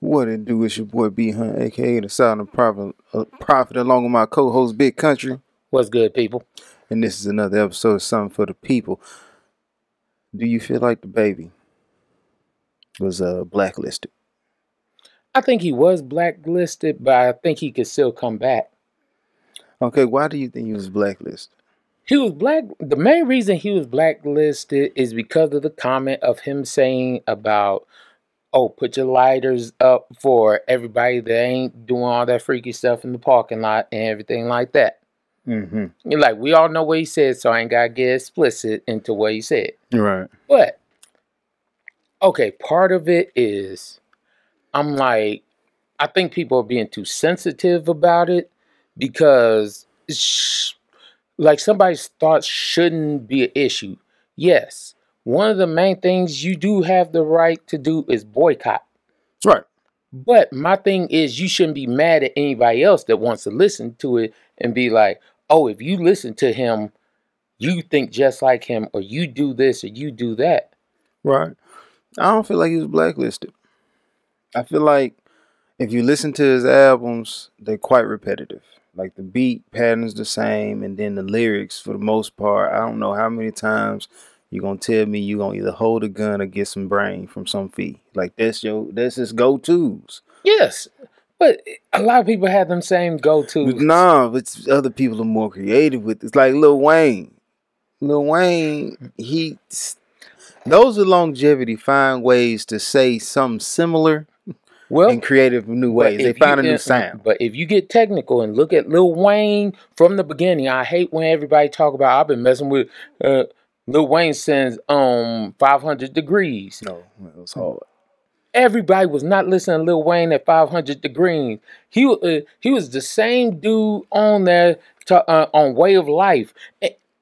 What it do? It's your boy B Hunt, aka the Silent Prophet, uh, Prophet, along with my co-host Big Country, What's good, people? and this is another episode of Something for the People. Do you feel like Da Baby was uh, blacklisted? I think he was blacklisted, but I think he could still come back. Okay, why do you think he was blacklisted? He was black. The main reason he was blacklisted is because of the comment of him saying about, "Oh, put your lighters up for everybody that ain't doing all that freaky stuff in the parking lot and everything like that." Mm-hmm. You're like, we all know what he said, so I ain't gotta get explicit into what he said. Right. But okay, part of it is I'm like, I think people are being too sensitive about it because sh- like somebody's thoughts shouldn't be an issue. Yes, one of the main things you do have the right to do is boycott. Right. But my thing is, you shouldn't be mad at anybody else that wants to listen to it and be like, oh, if you listen to him, you think just like him, or you do this or you do that. Right. I don't feel like he was blacklisted. I feel like if you listen to his albums, they're quite repetitive. Like the beat pattern's the same, and then the lyrics, for the most part, I don't know how many times you're gonna tell me you're gonna either hold a gun or get some brain from some fee. Like that's your that's his go tos. Yes, but a lot of people have them same go to. Nah, but other people are more creative with it. It's like Lil Wayne. Lil Wayne, he those with longevity find ways to say something similar Well, in creative new ways. They find a new sound. But if you get technical and look at Lil Wayne from the beginning, I hate when everybody talk about I've been messing with uh, Lil Wayne since um 500 Degreez. No, it was hard. Everybody was not listening to Lil Wayne at 500 Degreez. He uh, he was the same dude on there to, uh, on Way of Life.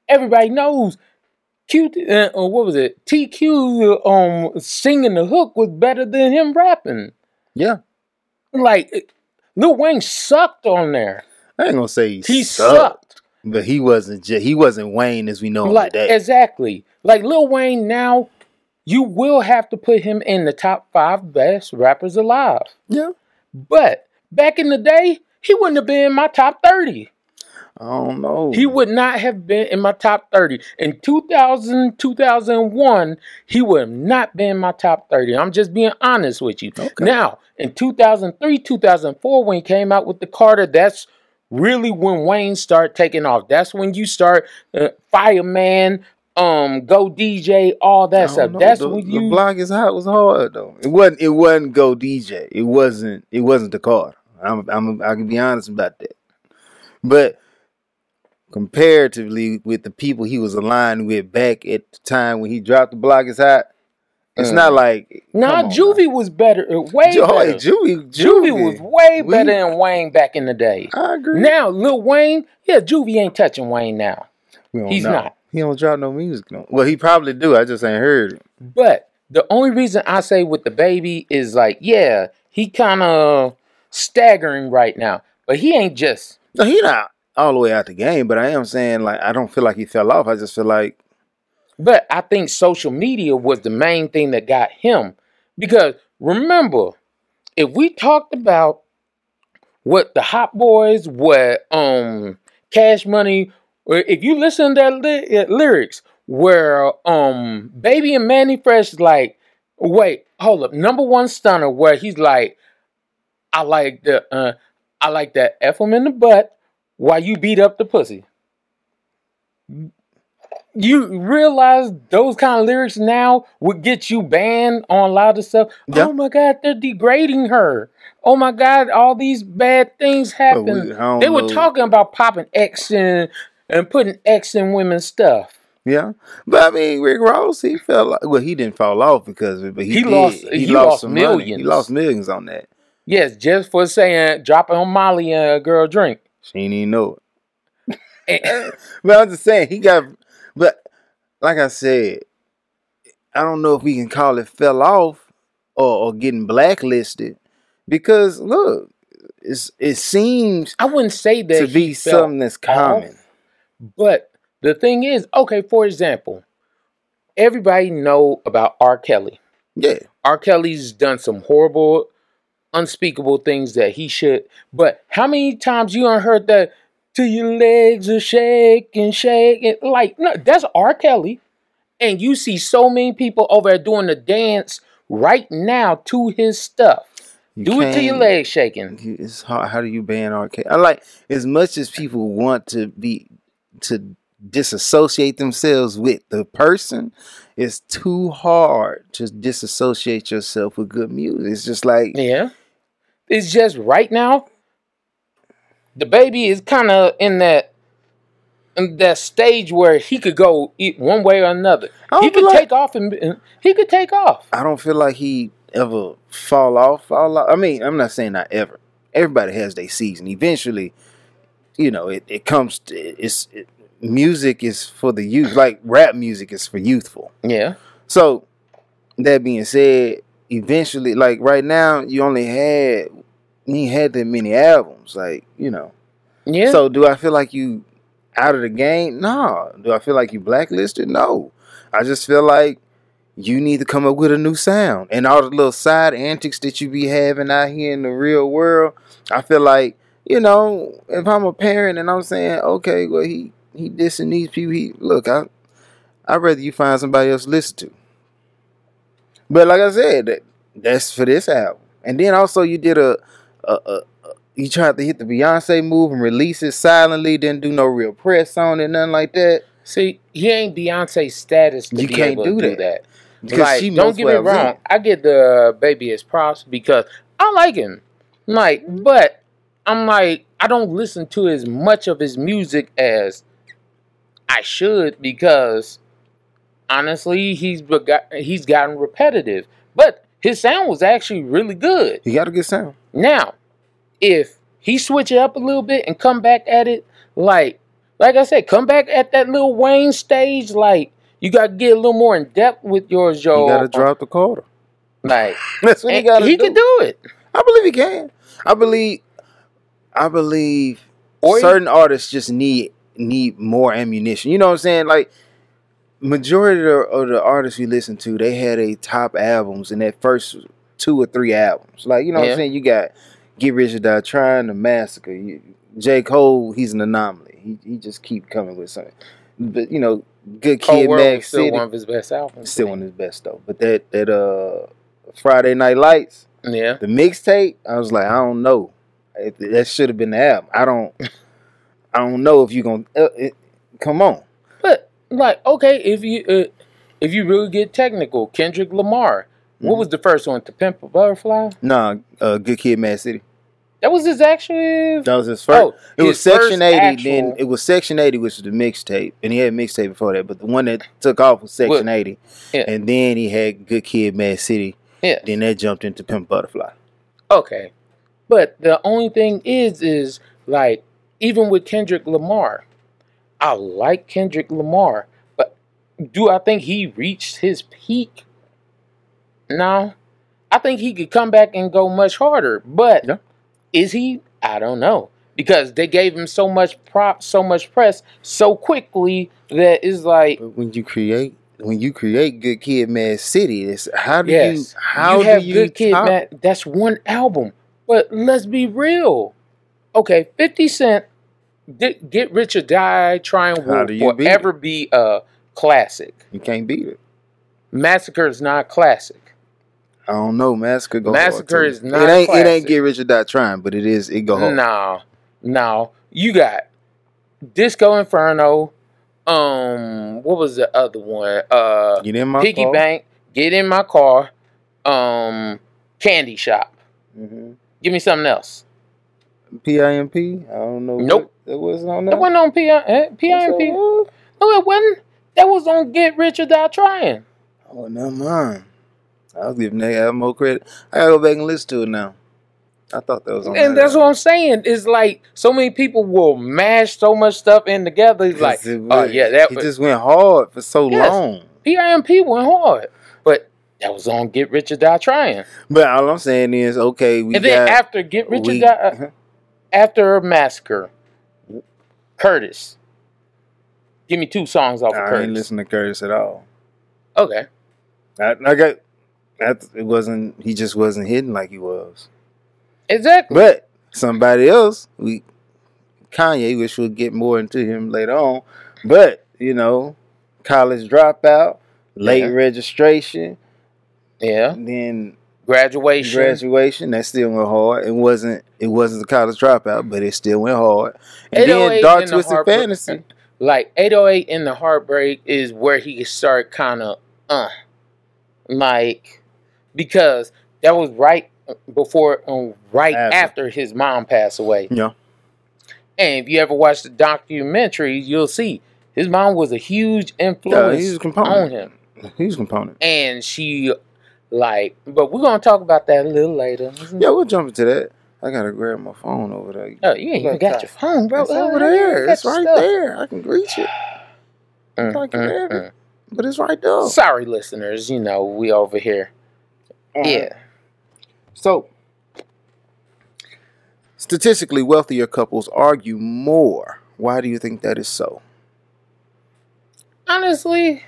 Everybody knows Q. Uh, uh, what was it? TQ um singing the hook was better than him rapping. Yeah. Like Lil Wayne sucked on there. I ain't gonna say he, He sucked, sucked. But he wasn't ju- he wasn't Wayne as we know him Like today. exactly. Like Lil Wayne now, you will have to put him in the top five best rappers alive. yeah. But back in the day, he wouldn't have been in my top 30. I don't know. He would not have been in my top 30. In 2000, 2001, he would have not been in my top 30. I'm just being honest with you. Okay. Now, in 2003, 2004, when he came out with the Carter, that's really when Wayne start taking off. That's when you start uh, Fireman, um, Go DJ, all that stuff. know. That's the, when the you block is hot was hard though. It wasn't it wasn't go DJ. It wasn't it wasn't the car. I'm I'm I can be honest about that. But comparatively with the people he was aligned with back at the time when he dropped the block is hot, it's Mm. not like Nah, come on Juvie was better, uh, way now. Ju- better. hey, Juvie, Juvie was way We- better than Wayne back in the day. I agree. Now, Lil Wayne, yeah, Juvie ain't touching Wayne now. He's know. not. He don't drop no music. No. Well, he probably do. I just ain't heard it. But the only reason I say with Da Baby is like, yeah, he kind of staggering right now, but he ain't just. No, he not all the way out the game. But I am saying like I don't feel like he fell off. I just feel like But I think social media was the main thing that got him because remember, if we talked about what the Hot Boys, what um Cash Money, or if you listen to their ly- uh, lyrics, where um Baby and Manny Fresh is like, wait, hold up, number one stunner, where he's like, I like the uh, I like that F him in the butt while you beat up the pussy. You realize those kind of lyrics now would get you banned on a lot of stuff. Yeah. Oh my God, they're degrading her. Oh my God, all these bad things we- happen. I They were know. talking about popping X in and putting X in women's stuff. Yeah, but I mean, Rick Ross, he fell. Like, well, he didn't fall off because of it, but he, He lost- he lost some money. He millions. lost millions on that. Yes, just for saying dropping on Molly and a girl drink. She didn't even know it. But I'm just saying, he got. But like I said, I don't know if we can call it fell off or, or getting blacklisted because look, it's it seems I wouldn't say that to be something that's common. But the thing is, okay, for example, everybody know about R. Kelly. Yeah, R. Kelly's done some horrible unspeakable things that he should. But how many times you heard that? Till your legs are shaking, shaking. Like no, that's R. Kelly, and you see so many people over there doing the dance right now to his stuff. You Do it till your legs shaking. It's hard. How do you ban arcade? I like as much as people want to be to disassociate themselves with the person. It's too hard to disassociate yourself with good music. It's just like Yeah. It's just right now, Da Baby is kind of in that in that stage where he could go e- one way or another. He could like- take off and and he could take off. I don't feel like he ever fall off. Fall off. I mean, I'm not saying not ever. Everybody has their season. Eventually, you know, it, it comes. To, it's it, music is for the youth. Like rap music is for youthful. Yeah. So that being said, eventually, like right now, you only had ain't had that many albums. Like you know. Yeah. So do I feel like you out of the game? No. Do I feel like you blacklisted? No. I just feel like you need to come up with a new sound. And all the little side antics that you be having out here in the real world, I feel like, you know, if I'm a parent and I'm saying, okay, well he he dissing these people, he look, I I'd rather you find somebody else to listen to. But like I said, that, that's for this album. And then also you did a a, a, you tried to hit the Beyonce move and release it silently, didn't do no real press on it, nothing like that. See, he ain't Beyonce status to You be can't able do to do that. that. Because like, she don't get me well wrong. I get Da Baby as props because I like him. Like, but I'm like, I don't listen to as much of his music as I should because honestly, he's begot, he's gotten repetitive. But his sound was actually really good. He got a good sound. Now, if he switch it up a little bit and come back at it like like I said, come back at that Lil Wayne stage, like you gotta get a little more in depth with yours, Joe. You gotta drop the Carter. like That's what he gotta he do. can do it. I believe he can. I believe I believe Or he- certain artists just need need more ammunition. You know what I'm saying? Like majority of the, of the artists we listen to, they had a top albums and that first two or three albums. Like you know what I'm saying? You got Get Rich or Die Trying, The Massacre. You, J Cole, he's an anomaly. He he just keep coming with something. But you know, Good Kid, Mad still City, one of his best albums. still one of his best though. But that that uh Friday Night Lights. Yeah. The mixtape, I was like, I don't know. That should have been the album. I don't. I don't know if you're gonna. Uh, it, come on. But like, okay, if you uh, if you really get technical, Kendrick Lamar. What Mhm. was the first one? To Pimp a Butterfly? Nah, uh, Good Kid, Mad City. That was his actual. That was his first. Oh, it was his first Section Eighty. Then it was Section Eighty, which was the mixtape, and he had mixtape before that. But the one that took off was Section What? Eighty, Yeah. and then he had Good Kid, Mad City. Yeah. Then that jumped into Pimp Butterfly. Okay. But the only thing is, is like, even with Kendrick Lamar, I like Kendrick Lamar, but do I think he reached his peak? No. I think he could come back and go much harder, but Yeah. is he? I don't know. Because they gave him so much prop, so much press so quickly that it's like, But when you create, when you create Good Kid, Mad City, it's how do yes, you how you have do you Good Kid, top- Matt. That's one album. But let's be real. Okay, 50 Cent, Get, Get Rich or Die Trying will do you beat forever be a classic. You can't beat it. Massacre is not a classic. I don't know. Massacre go Massacre hard, is not It ain't. It ain't get rich or die trying, but it is. It go hard. No, no. You got Disco Inferno. Um, what was the other one? Uh, Get in my Piggy car. Bank. Get in my car. Um, Candy Shop. Mhm. Give me something else. PIMP. I don't know. Nope. What, that wasn't on That that. wasn't on P- PIMP. So, No, it wasn't. That was on Get Rich or Die Trying. Oh, never mind. I was giving that album more credit. I gotta go back and listen to it now. I thought that was on. And that that's what I'm saying. It's like so many people will mash so much stuff in together. It's like, it oh yeah, that it was just went hard for so Yes. long. PIMP went hard, but that was on Get Rich or Die Trying. But all I'm saying is, okay, we and then got. after Get Rich we- or Die, uh, after Massacre, Curtis. Give me two songs off of I Curtis. didn't listen to Curtis at all. Okay. I, I got It wasn't. He just wasn't hitting like he was. Exactly. But somebody else, we Kanye, which we'll get more into him later on. But you know, college dropout, late Yeah. registration, yeah. then Graduation. graduation. That still went hard. It wasn't. It wasn't a college dropout, but it still went hard. And then Dark in the Twisted Heartbreak- Fantasy. like 808 in the heartbreak is where he started kind of uh like because that was right before um, right After. after. his mom passed away Yeah. and if you ever watch the documentary you'll see his mom was a huge influence he's a on him He's a component. and she like but we're gonna talk about that a little later Yeah, we'll jump into that. I gotta grab my phone over there. oh you ain't even got your phone bro It's Oh, over there. It's right stuff. there. I can reach it, Mm, I can mm, grab mm. it. but it's right there. sorry listeners you know we over here yeah So, statistically, wealthier couples argue more. Why do you think that is so? honestly,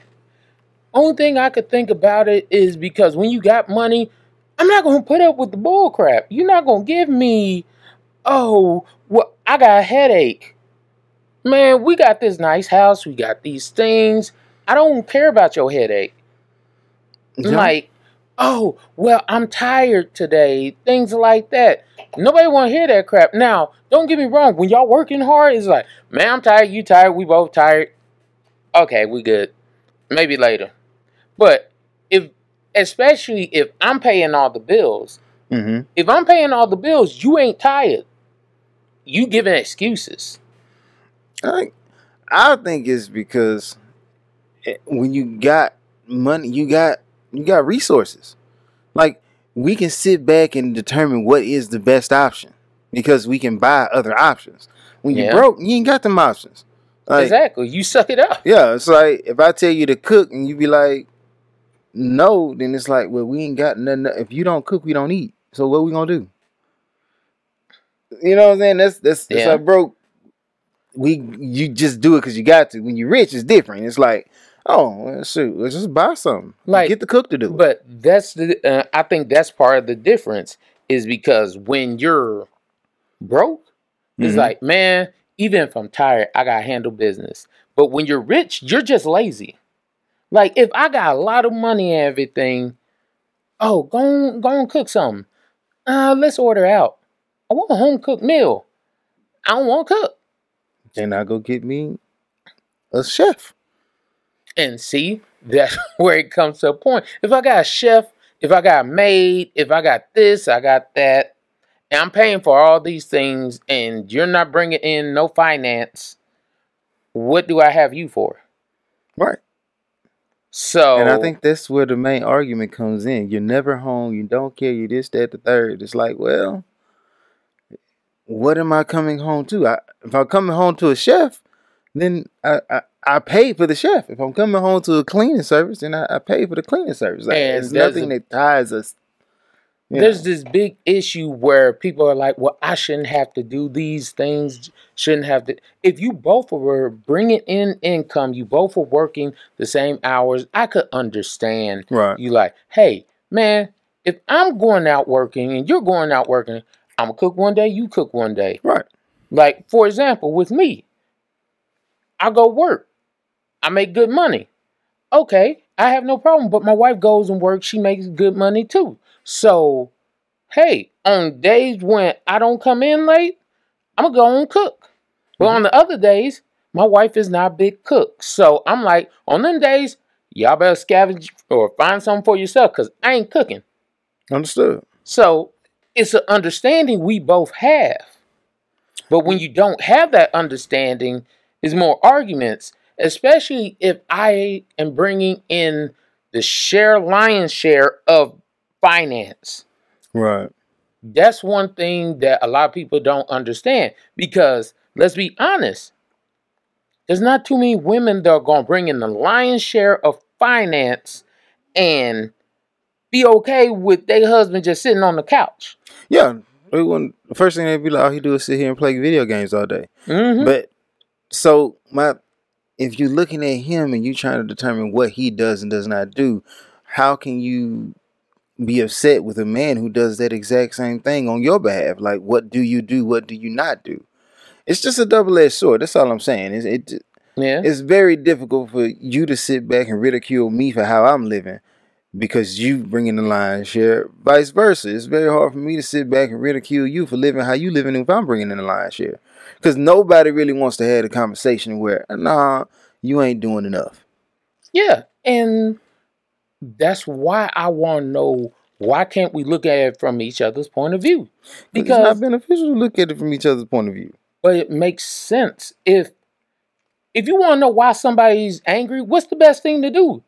only thing I could think about it is because when you got money, I'm not gonna put up with the bull crap. You're not gonna give me, oh, well, I got a headache. Man, we got this nice house, we got these things. I don't care about your headache. Like, oh, well, I'm tired today. Things like that. Nobody want to hear that crap. Now, don't get me wrong. When y'all working hard, it's like, man, I'm tired. You tired. We both tired. Okay, we good. Maybe later. But if, especially if I'm paying all the bills, hmm if I'm paying all the bills, you ain't tired. You giving excuses. I, I think it's because when you got money, you got you got resources. Like we can sit back and determine what is the best option because we can buy other options. When you Yeah. broke, you ain't got them options. Like, exactly. You suck it up. Yeah, it's like if I tell you to cook and you be like, no, then it's like, well, we ain't got nothing. If you don't cook, we don't eat. So what we gonna do? You know what I'm saying? That's that's that's Yeah. like broke. We you just do it because you got to. When you're rich, it's different. It's like, oh, shoot, let's just buy something. Like, get the cook to do it. But that's the. Uh, I think that's part of the difference is because when you're broke, it's Mhm. like, man, even if I'm tired, I gotta handle business. But when you're rich, you're just lazy. Like if I got a lot of money and everything, oh, go on, go and cook something. Uh, let's order out. I want a home cooked meal. I don't want to cook. then I go get me a chef. And see, that's where it comes to a point. If I got a chef, if I got a maid, if I got this, I got that, and I'm paying for all these things, and you're not bringing in no finance, what do I have you for? Right. So, And I think that's where the main argument comes in. You're never home. You don't care. You this, that, the third. It's like, well, what am I coming home to? I, if I'm coming home to a chef, then I, I, I pay for the chef. If I'm coming home to a cleaning service, then I, I pay for the cleaning service. Like, And there's nothing a- that ties us. there's know. this big issue where people are like, well, I shouldn't have to do these things, shouldn't have to. If you both were bringing in income, you both were working the same hours, I could understand right. you like, hey, man, if I'm going out working and you're going out working, I'm gonna cook one day, you cook one day. Right. Like, for example, with me, I go work, I make good money. Okay, I have no problem, but my wife goes and works, she makes good money too. So, hey, on days when I don't come in late, I'm gonna go and cook. But mm-hmm. on the other days, my wife is not a big cook. So I'm like, on them days, y'all better scavenge or find something for yourself because I ain't cooking. Understood. So it's an understanding we both have. But when mm-hmm. you don't have that understanding, is more arguments, especially if I am bringing in the share lion's share of finance. Right. That's one thing that a lot of people don't understand because let's be honest, there's not too many women that are going to bring in the lion's share of finance and be okay with their husband just sitting on the couch. Yeah. They wouldn't, the first thing they'd be like, all he do is sit here and play video games all day. hmm But so my if you're looking at him and you're trying to determine what he does and does not do, how can you be upset with a man who does that exact same thing on your behalf. Like, what do you do? What do you not do? It's just a double edged sword. That's all I'm saying. It's, it, Yeah. it's very difficult for you to sit back and ridicule me for how I'm living because you bring in the lion's share. Vice versa. It's very hard for me to sit back and ridicule you for living how you living if I'm bringing in the lion's share. Because nobody really wants to have a conversation where, nah, you ain't doing enough. Yeah, and that's why I want to know why can't we look at it from each other's point of view? Because it's not beneficial to look at it from each other's point of view. but it makes sense if if you want to know why somebody's angry, what's the best thing to do?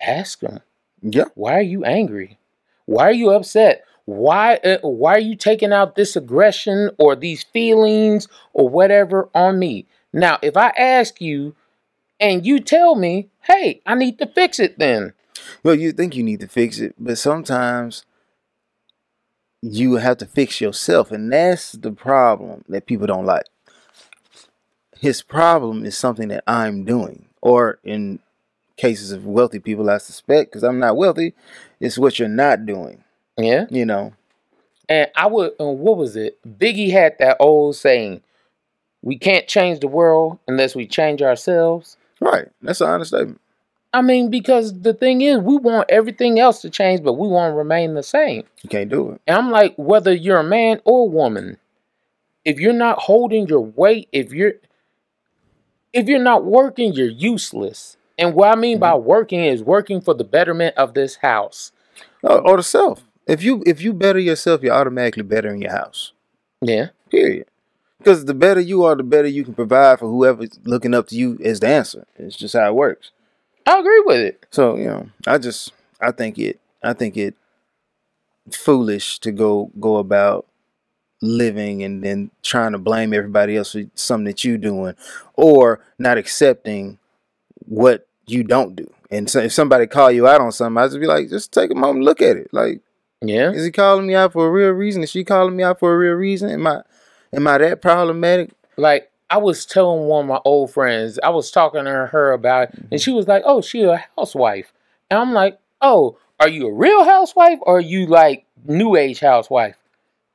Ask them. Yeah. Why are you angry? Why are you upset? Why uh, why are you taking out this aggression or these feelings or whatever on me? Now, if I ask you and you tell me, "Hey, I need to fix it," then Well, you think you need to fix it, but sometimes you have to fix yourself, and that's the problem that people don't like. His problem is something that I'm doing, or in cases of wealthy people, I suspect, because I'm not wealthy, it's what you're not doing. Yeah. You know, And I would, uh, what was it? Biggie had that old saying, we can't change the world unless we change ourselves. right? That's an honest statement. I mean, because the thing is, we want everything else to change, but we want to remain the same. You can't do it. And I'm like, whether you're a man or a woman, if you're not holding your weight, if you're if you're not working, you're useless. And what I mean by working is working for the betterment of this house. Or, or the self. If you if you better yourself, you're automatically better in your house. Yeah. Period. Because the better you are, the better you can provide for whoever's looking up to you as the answer. It's just how it works. I agree with it. So you know, I just I think it I think it foolish to go go about living and then trying to blame everybody else for something that you're doing or not accepting what you don't do. And so if somebody call you out on something, I just be like, just take a moment, look at it. Like, Yeah. is he calling me out for a real reason? Is she calling me out for a real reason? Am I am I that problematic? like I was telling one of my old friends, I was talking to her about, it, and she was like, "Oh, she a housewife," and I'm like, "Oh, are you a real housewife or are you like new age housewife?"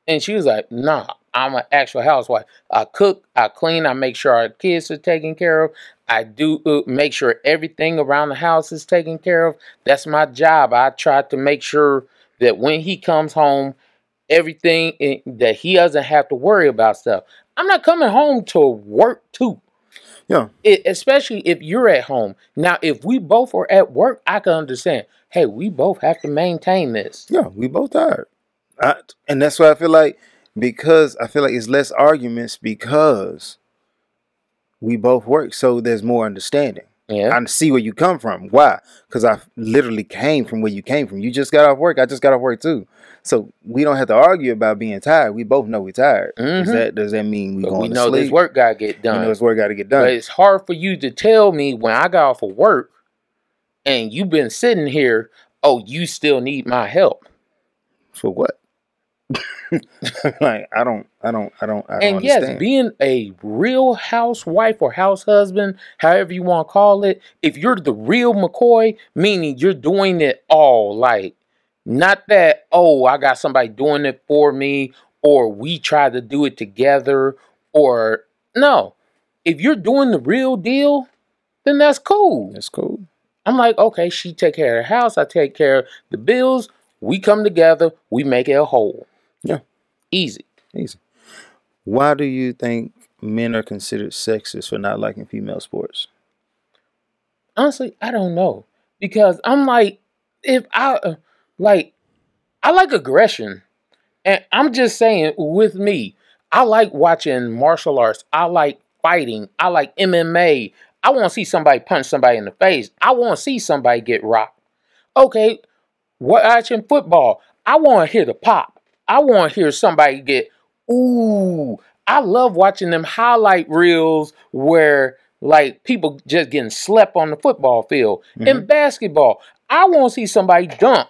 And she was like, "Nah, I'm an actual housewife. I cook, I clean, I make sure our kids are taken care of. I do uh, make sure everything around the house is taken care of. That's my job. I try to make sure that when he comes home, everything i- that he doesn't have to worry about stuff. I'm not coming home to work too. Yeah. It, especially if you're at home. Now, if we both are at work, I can understand. Hey, we both have to maintain this. Yeah, we both tired. I, and that's why I feel like because I feel like it's less arguments because we both work, so there's more understanding. Yeah. I see where you come from. Why? Because I literally came from where you came from. You just got off work. I just got off work too. So we don't have to argue about being tired. We both know we're tired. Mhm. Does that does that mean we But going to sleep? we to know sleep? this work gotta get We done. know this work got to get But done. it's hard for you to tell me when I got off of work and you've been sitting here, oh, you still need my help. For what? like I don't, I don't, I don't, I don't And yes, understand. being a real housewife or house husband, however you want to call it, if you're the real McCoy, meaning you're doing it all, like not that, oh, I got somebody doing it for me, or we try to do it together, or no. If you're doing the real deal, then that's cool. That's cool. I'm like, okay, she take care of the house, I take care of the bills, we come together, we make it a whole. Yeah. Easy. Easy. Why do you think men are considered sexist for not liking female sports? honestly, I don't know because I'm like, if I uh, like, I like aggression, and I'm just saying with me, I like watching martial arts. I like fighting. I like MMA. I want to see somebody punch somebody in the face. I want to see somebody get rocked. Okay, watching football, I want to hear the pop. I want to hear somebody get ooh. I love watching them highlight reels where like people just getting slept on the football field. In basketball, I want to see somebody dunk.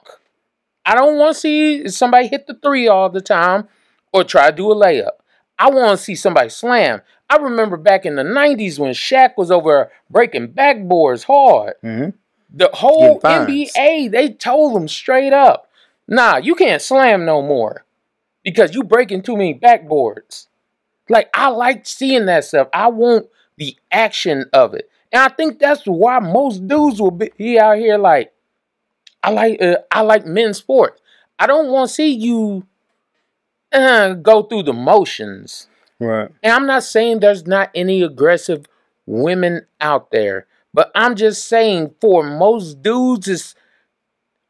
I don't want to see somebody hit the three all the time or try to do a layup. I want to see somebody slam. I remember back in the 90s when Shaq was over breaking backboards hard. Mm-hmm. The whole NBA, they told them straight up, Nah, you can't slam no more because you breaking too many backboards. Like I like seeing that stuff. I want the action of it, and I think that's why most dudes will be out here like, I like uh, I like men's sports. I don't want to see you uh, go through the motions. Right. And I'm not saying there's not any aggressive women out there, but I'm just saying for most dudes, it's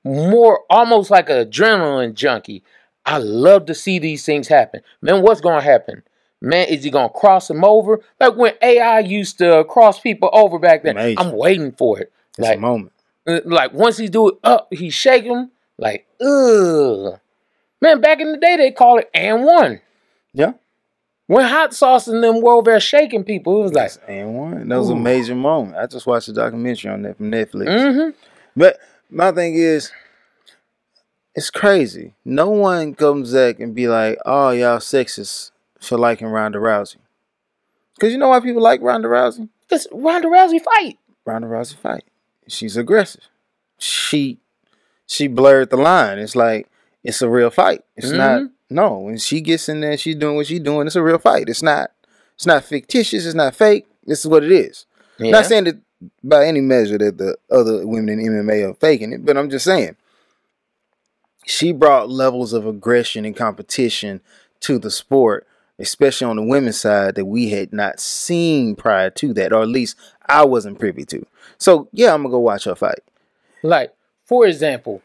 more almost like an adrenaline junkie. I love to see these things happen. Man, what's going to happen? Man, is he going to cross them over? Like when AI used to cross people over back then. Major. I'm waiting for it. It's like, a moment. uh, like once he do it up, he shake them. Like, ugh. Man, back in the day, they call it and one. Yeah. When hot sauce and them were over there shaking people, it was like, and one. That was a Ooh. major moment. I just watched a documentary on that from Netflix. mm-hmm. But my thing is, it's crazy. No one comes back and be like, "Oh, y'all sexist for liking Ronda Rousey." Because you know why people like Ronda Rousey? Because Ronda Rousey fight. Ronda Rousey fight. She's aggressive. She she blurred the line. It's like it's a real fight. It's not Mhm. no. When she gets in there, she's doing what she's doing. It's a real fight. It's not. It's not fictitious. It's not fake. This is what it is. Yeah. Not saying that by any measure that the other women in MMA are faking it, but I'm just saying she brought levels of aggression and competition to the sport, especially on the women's side that we had not seen prior to that, or at least I wasn't privy to. So yeah, I'm gonna go watch her fight. Like, for example,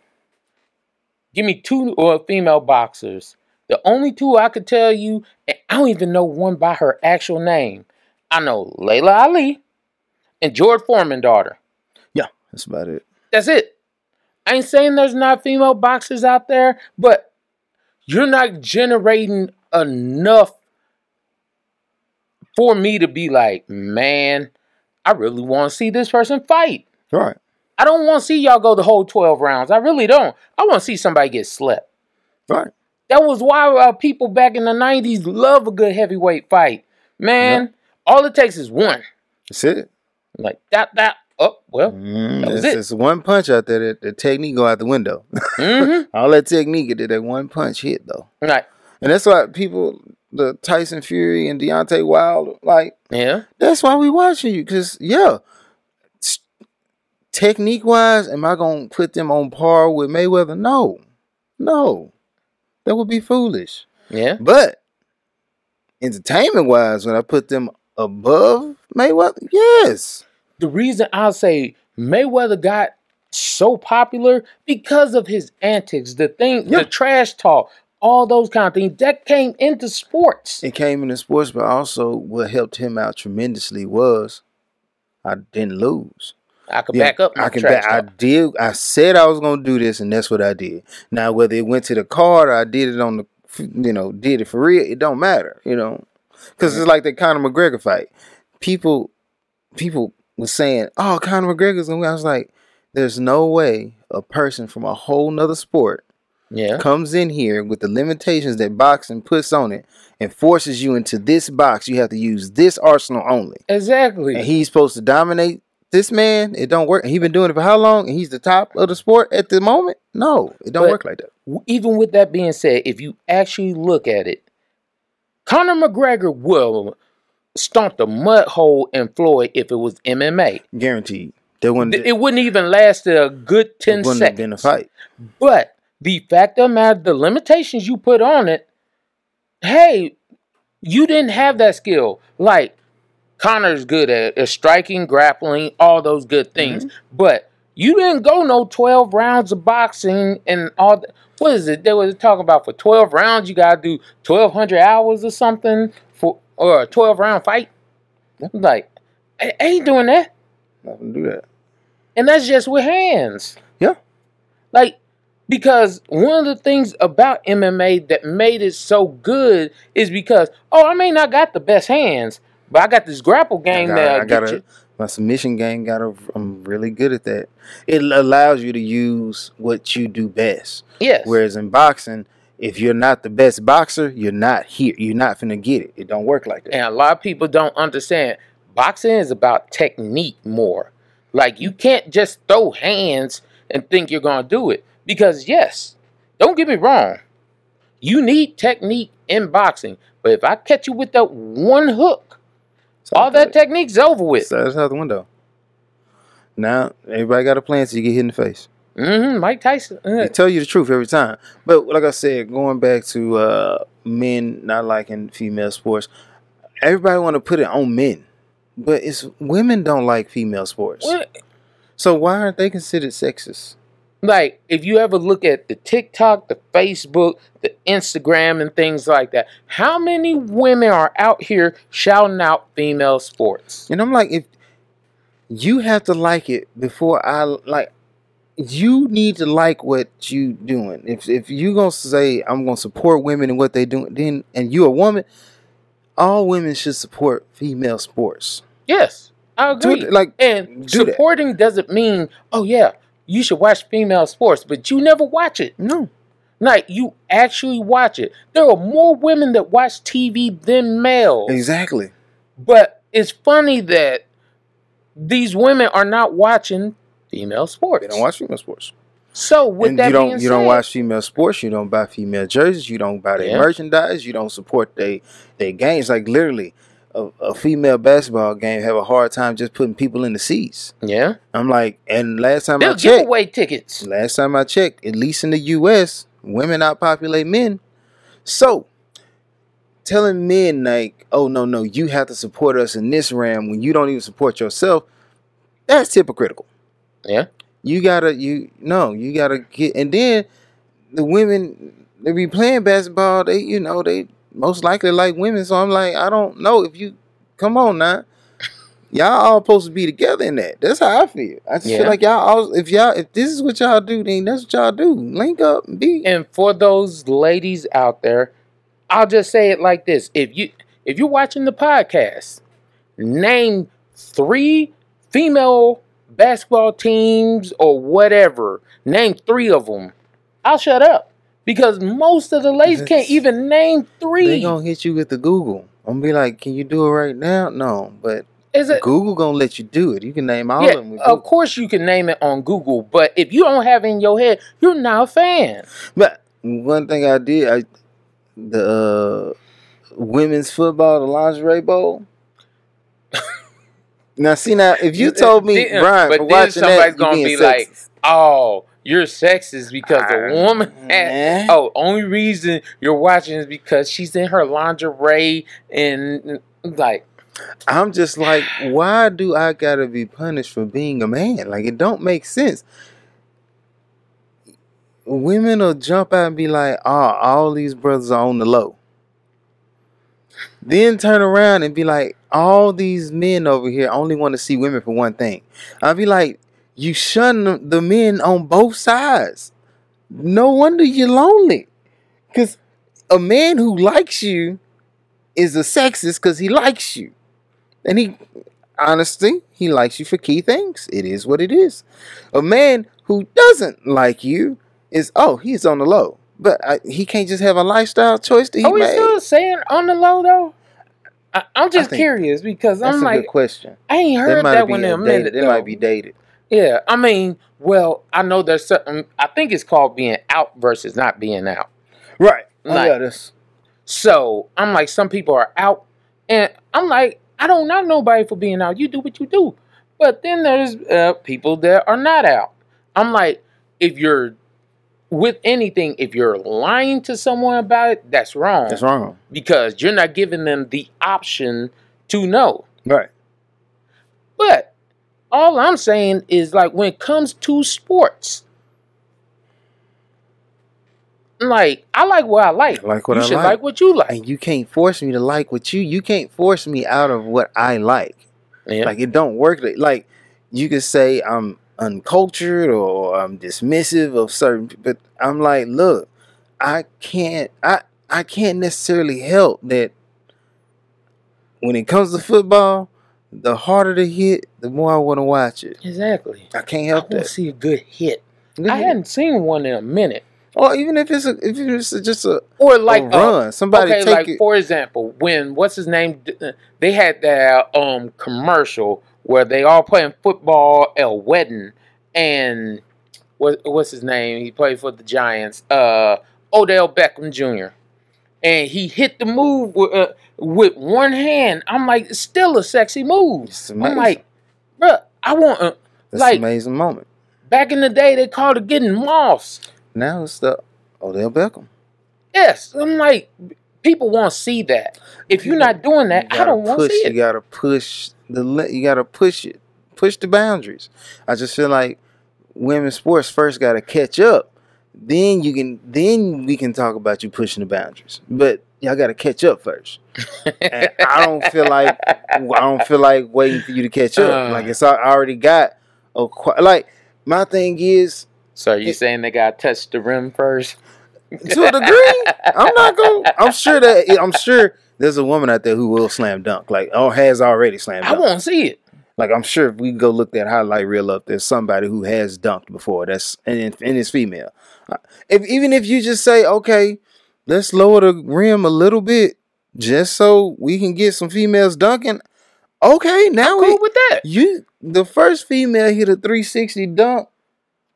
give me two or female boxers. The only two I could tell you, and I don't even know one by her actual name. I know Laila Ali and George Foreman daughter. Yeah, that's about it. That's it. I ain't saying there's not female boxers out there, but you're not generating enough for me to be like, man, I really want to see this person fight. Right. I don't want to see y'all go the whole 12 rounds. I really don't. I want to see somebody get slept. Right. That was why uh, people back in the 90s love a good heavyweight fight. Man, all it takes is one. That's it. Like that, that, oh, well. Mm, That was it's, it. it's one punch out there. That the technique go out the window. Mm-hmm. All that technique, it did that one punch hit though. Right. And that's why people, the Tyson Fury and Deontay Wild, like yeah. that's why we watching you. Cause yeah, technique wise, am I gonna put them on par with Mayweather? No, no, that would be foolish. Yeah. But entertainment wise, when I put them above Mayweather, yes, the reason I'll say Mayweather got so popular because of his antics, the thing, Yeah. the trash talk, all those kind of things that came into sports. it came into sports, but also what helped him out tremendously was I didn't lose. I could Yeah, back up I can trash back. I did. I said I was gonna do this, and that's what I did. Now, whether it went to the card or I did it on the, you know, did it for real, it don't matter, you know, because it's mm-hmm. like the Conor McGregor fight. People, people was saying, "Oh, Conor McGregor's gonna." win." I was like, "There's no way a person from a whole nother sport yeah. comes in here with the limitations that boxing puts on it and forces you into this box. You have to use this arsenal only." Exactly. and he's supposed to dominate this man. It don't work. He been doing it for how long? And he's the top of the sport at the moment. No, it don't But- work like that. Even with that being said, if you actually look at it, Conor McGregor will stomp the mud hole in Floyd if it was MMA. Guaranteed. There wouldn't. It wouldn't even last a good 10 it wouldn't seconds. have been a fight. But the fact of the matter, the limitations you put on it, hey, you didn't have that skill. Like Conor's good at, at striking, grappling, all those good mm-hmm. things. But you didn't go no 12 rounds of boxing and all that. What is it? They were talking about for 12 rounds, you got to do 1,200 hours or something or a 12 round fight. Like, I ain't doing that. Not gonna do that. And that's just with hands. Yeah. Like, because one of the things about MMA that made it so good is because, oh, I may not got the best hands, but I got this grapple game I that got, I got a, my submission game. Got a. I'm really good at that. It allows you to use what you do best. Yes. Whereas in boxing, if you're not the best boxer, you're not here. You're not finna get it. It don't work like that. and a lot of people don't understand. Boxing is about technique more. Like, you can't just throw hands and think you're going to do it. Because, yes, don't get me wrong. You need technique in boxing, but if I catch you with that one hook, So all that technique's over with. So that's out the window. Now everybody got a plan so you get hit in the face. Hmm Mike Tyson. uh, They tell you the truth every time. But like I said, going back to uh, men not liking female sports, everybody want to put it on men, but it's women don't like female sports. what- So why aren't they considered sexist? like if you ever look at the TikTok, the Facebook, the Instagram, and things like that, how many women are out here shouting out female sports? And I'm like, if you have to like it before I like, you need to like what you doing. If if you gonna say I'm gonna support women and what they doing, then and you a woman, all women should support female sports. Yes, I agree. it, like and do that. supporting doesn't mean, oh yeah, you should watch female sports, but you never watch it. no, Like you actually watch it. There are more women that watch TV than males. exactly. But it's funny that these women are not watching female sports. They don't watch female sports. So with and that you don't you don't watch female sports. You don't buy female jerseys. You don't buy their Yeah. merchandise. You don't support they their games. Like literally, a, a female basketball game have a hard time just putting people in the seats. Yeah, I'm like, and last time I they'll give checked, away tickets. last time I checked, at least in the U.S., women outpopulate men. So telling men like, oh no no, you have to support us in this realm when you don't even support yourself, that's hypocritical. Yeah, You gotta you no, you gotta get and then the women they be playing basketball, they you know, they most likely like women. So I'm like, I don't know if you come on now. Y'all all supposed to be together in that. That's how I feel. I just Yeah. feel like y'all all if y'all if this is what y'all do, then that's what y'all do. Link up and be and for those ladies out there, I'll just say it like this: if you if you're watching the podcast, name three female basketball teams or whatever. Name three of them. I'll shut up because most of the ladies can't even name three. they gonna hit you with the Google. I'm gonna be like, Can you do it right now? No, but Is it? Google gonna let you do it. You can name all Yeah, of them with of course you can name it on Google, but if you don't have it in your head, you're not a fan. But one thing I did, I the uh, women's football, the lingerie bowl. now, see now, if you told me, Then- Brian, but then watching somebody's that, gonna be like. Oh, you're sexist because a woman had. Oh, only reason you're watching is because she's in her lingerie and like I'm just like, why do I gotta be punished for being a man? Like, it don't make sense. Women will jump out and be like, "Oh, all these brothers are on the low." Then turn around and be like, "All these men over here only want to see women for one thing." I'll be like, "You shun the men on both sides. No wonder you're lonely, because a man who likes you is a sexist because he likes you." And he, honestly, he likes you for key things. It is what it is. A man who doesn't like you is, oh, he's on the low. But I, he can't just have a lifestyle choice that he Are we made. still saying on the low though? I, I'm just think curious because That's I'm a like good question. I ain't heard that one in a minute. They might be dated. Yeah, I mean, well, I know there's certain. I think it's called being out versus not being out. Right. Oh, yeah, that's, So I'm like, some people are out, and I'm like, I don't knock nobody for being out. You do what you do. But then there's uh, people that are not out. I'm like, if you're with anything, if you're lying to someone about it, that's wrong. that's wrong. Because you're not giving them the option to know. Right. But all I'm saying is like when it comes to sports, like I like what I like. I like what you I should like. like what you like. And you can't force me to like what you, you can't force me out of what I like. Yeah. Like it don't work. Like, like you could say I'm uncultured or I'm dismissive of certain, but I'm like, look, I can't, I, I can't necessarily help that. When it comes to football, the harder the hit, the more I want to watch it. exactly. I can't I help want to that. see a good hit. I hadn't seen one in a minute. or even if it's a, if it's just a, Or like a uh, run, somebody okay, take like it. for example, when what's his name? uh, They had that um commercial where they all playing football at a wedding, and what what's his name? He played for the Giants. Uh, Odell Beckham Jr. And he hit the move with, uh, with one hand. I'm like, it's still a sexy move. It's I'm like, bruh, I want uh, That's like amazing moment. back in the day they called it getting mossed. Now it's the Odell Beckham. Yes, I'm like, people want to see that. If you're not doing that, I don't want to push- see You it. gotta push the. li- You gotta push it. Push the boundaries. I just feel like women's sports first got to catch up. Then you can. Then we can talk about you pushing the boundaries. But y'all got to catch up first. And I don't feel like I don't feel like waiting for you to catch up. Uh. like it's I already got a like my thing is So are you saying they got to touch the rim first? To a degree. I'm not going. to I'm sure that I'm sure there's a woman out there who will slam dunk like or has already slammed I dunk. to see it. Like I'm sure if we go look that highlight reel up, there's somebody who has dunked before. That's and, and it's female. Uh, If even if you just say, okay, let's lower the rim a little bit, just so we can get some females dunking. Okay, now Cool we, with that. you the first female hit a 360 dunk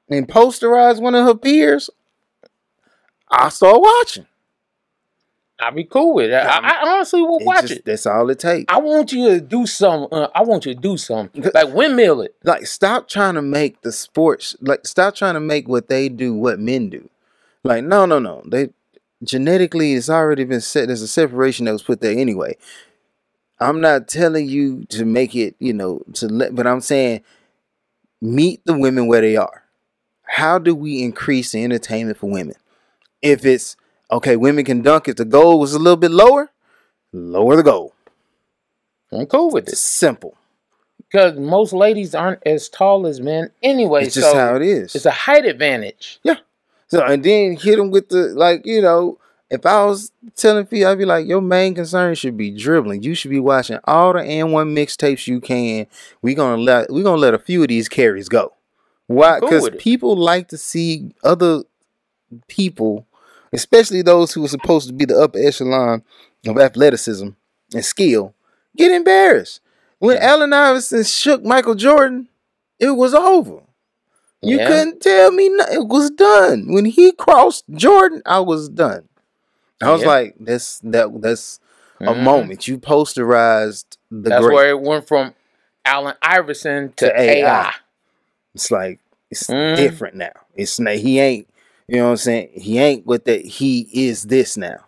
and posterized one of her peers. I start watching. I'll be cool with it. I, I honestly will It watch just- it. That's all it takes. I want you to do some. Uh, I want you to do something like windmill it. like stop trying to make the sports like stop trying to make what they do what men do like no no no they genetically it's already been set there's a separation that was put there anyway i'm not telling you to make it you know to let but i'm saying meet the women where they are how do we increase the entertainment for women if it's okay women can dunk if the goal was a little bit lower lower the goal I'm cool with it's it simple because most ladies aren't as tall as men anyway. it's just so how it is it's a height advantage. Yeah. So and then hit them with the like, you know, if I was telling people, I'd be like, your main concern should be dribbling. You should be watching all the AND1 mixtapes you can. We gonna let we gonna let a few of these carries go. Why? Because it. people like to see other people, especially those who are supposed to be the upper echelon of athleticism and skill, get embarrassed. When Allen Iverson shook Michael Jordan, it was over. You Yeah. couldn't tell me no, it was done. When he crossed Jordan, I was done. I was Yeah. like, that's that that's a Mhm. moment. You posterized the That's great. where it went from Allen Iverson to, To AI. AI. It's like it's Mhm. different now. It's he ain't, you know what I'm saying? He ain't with that he is this now.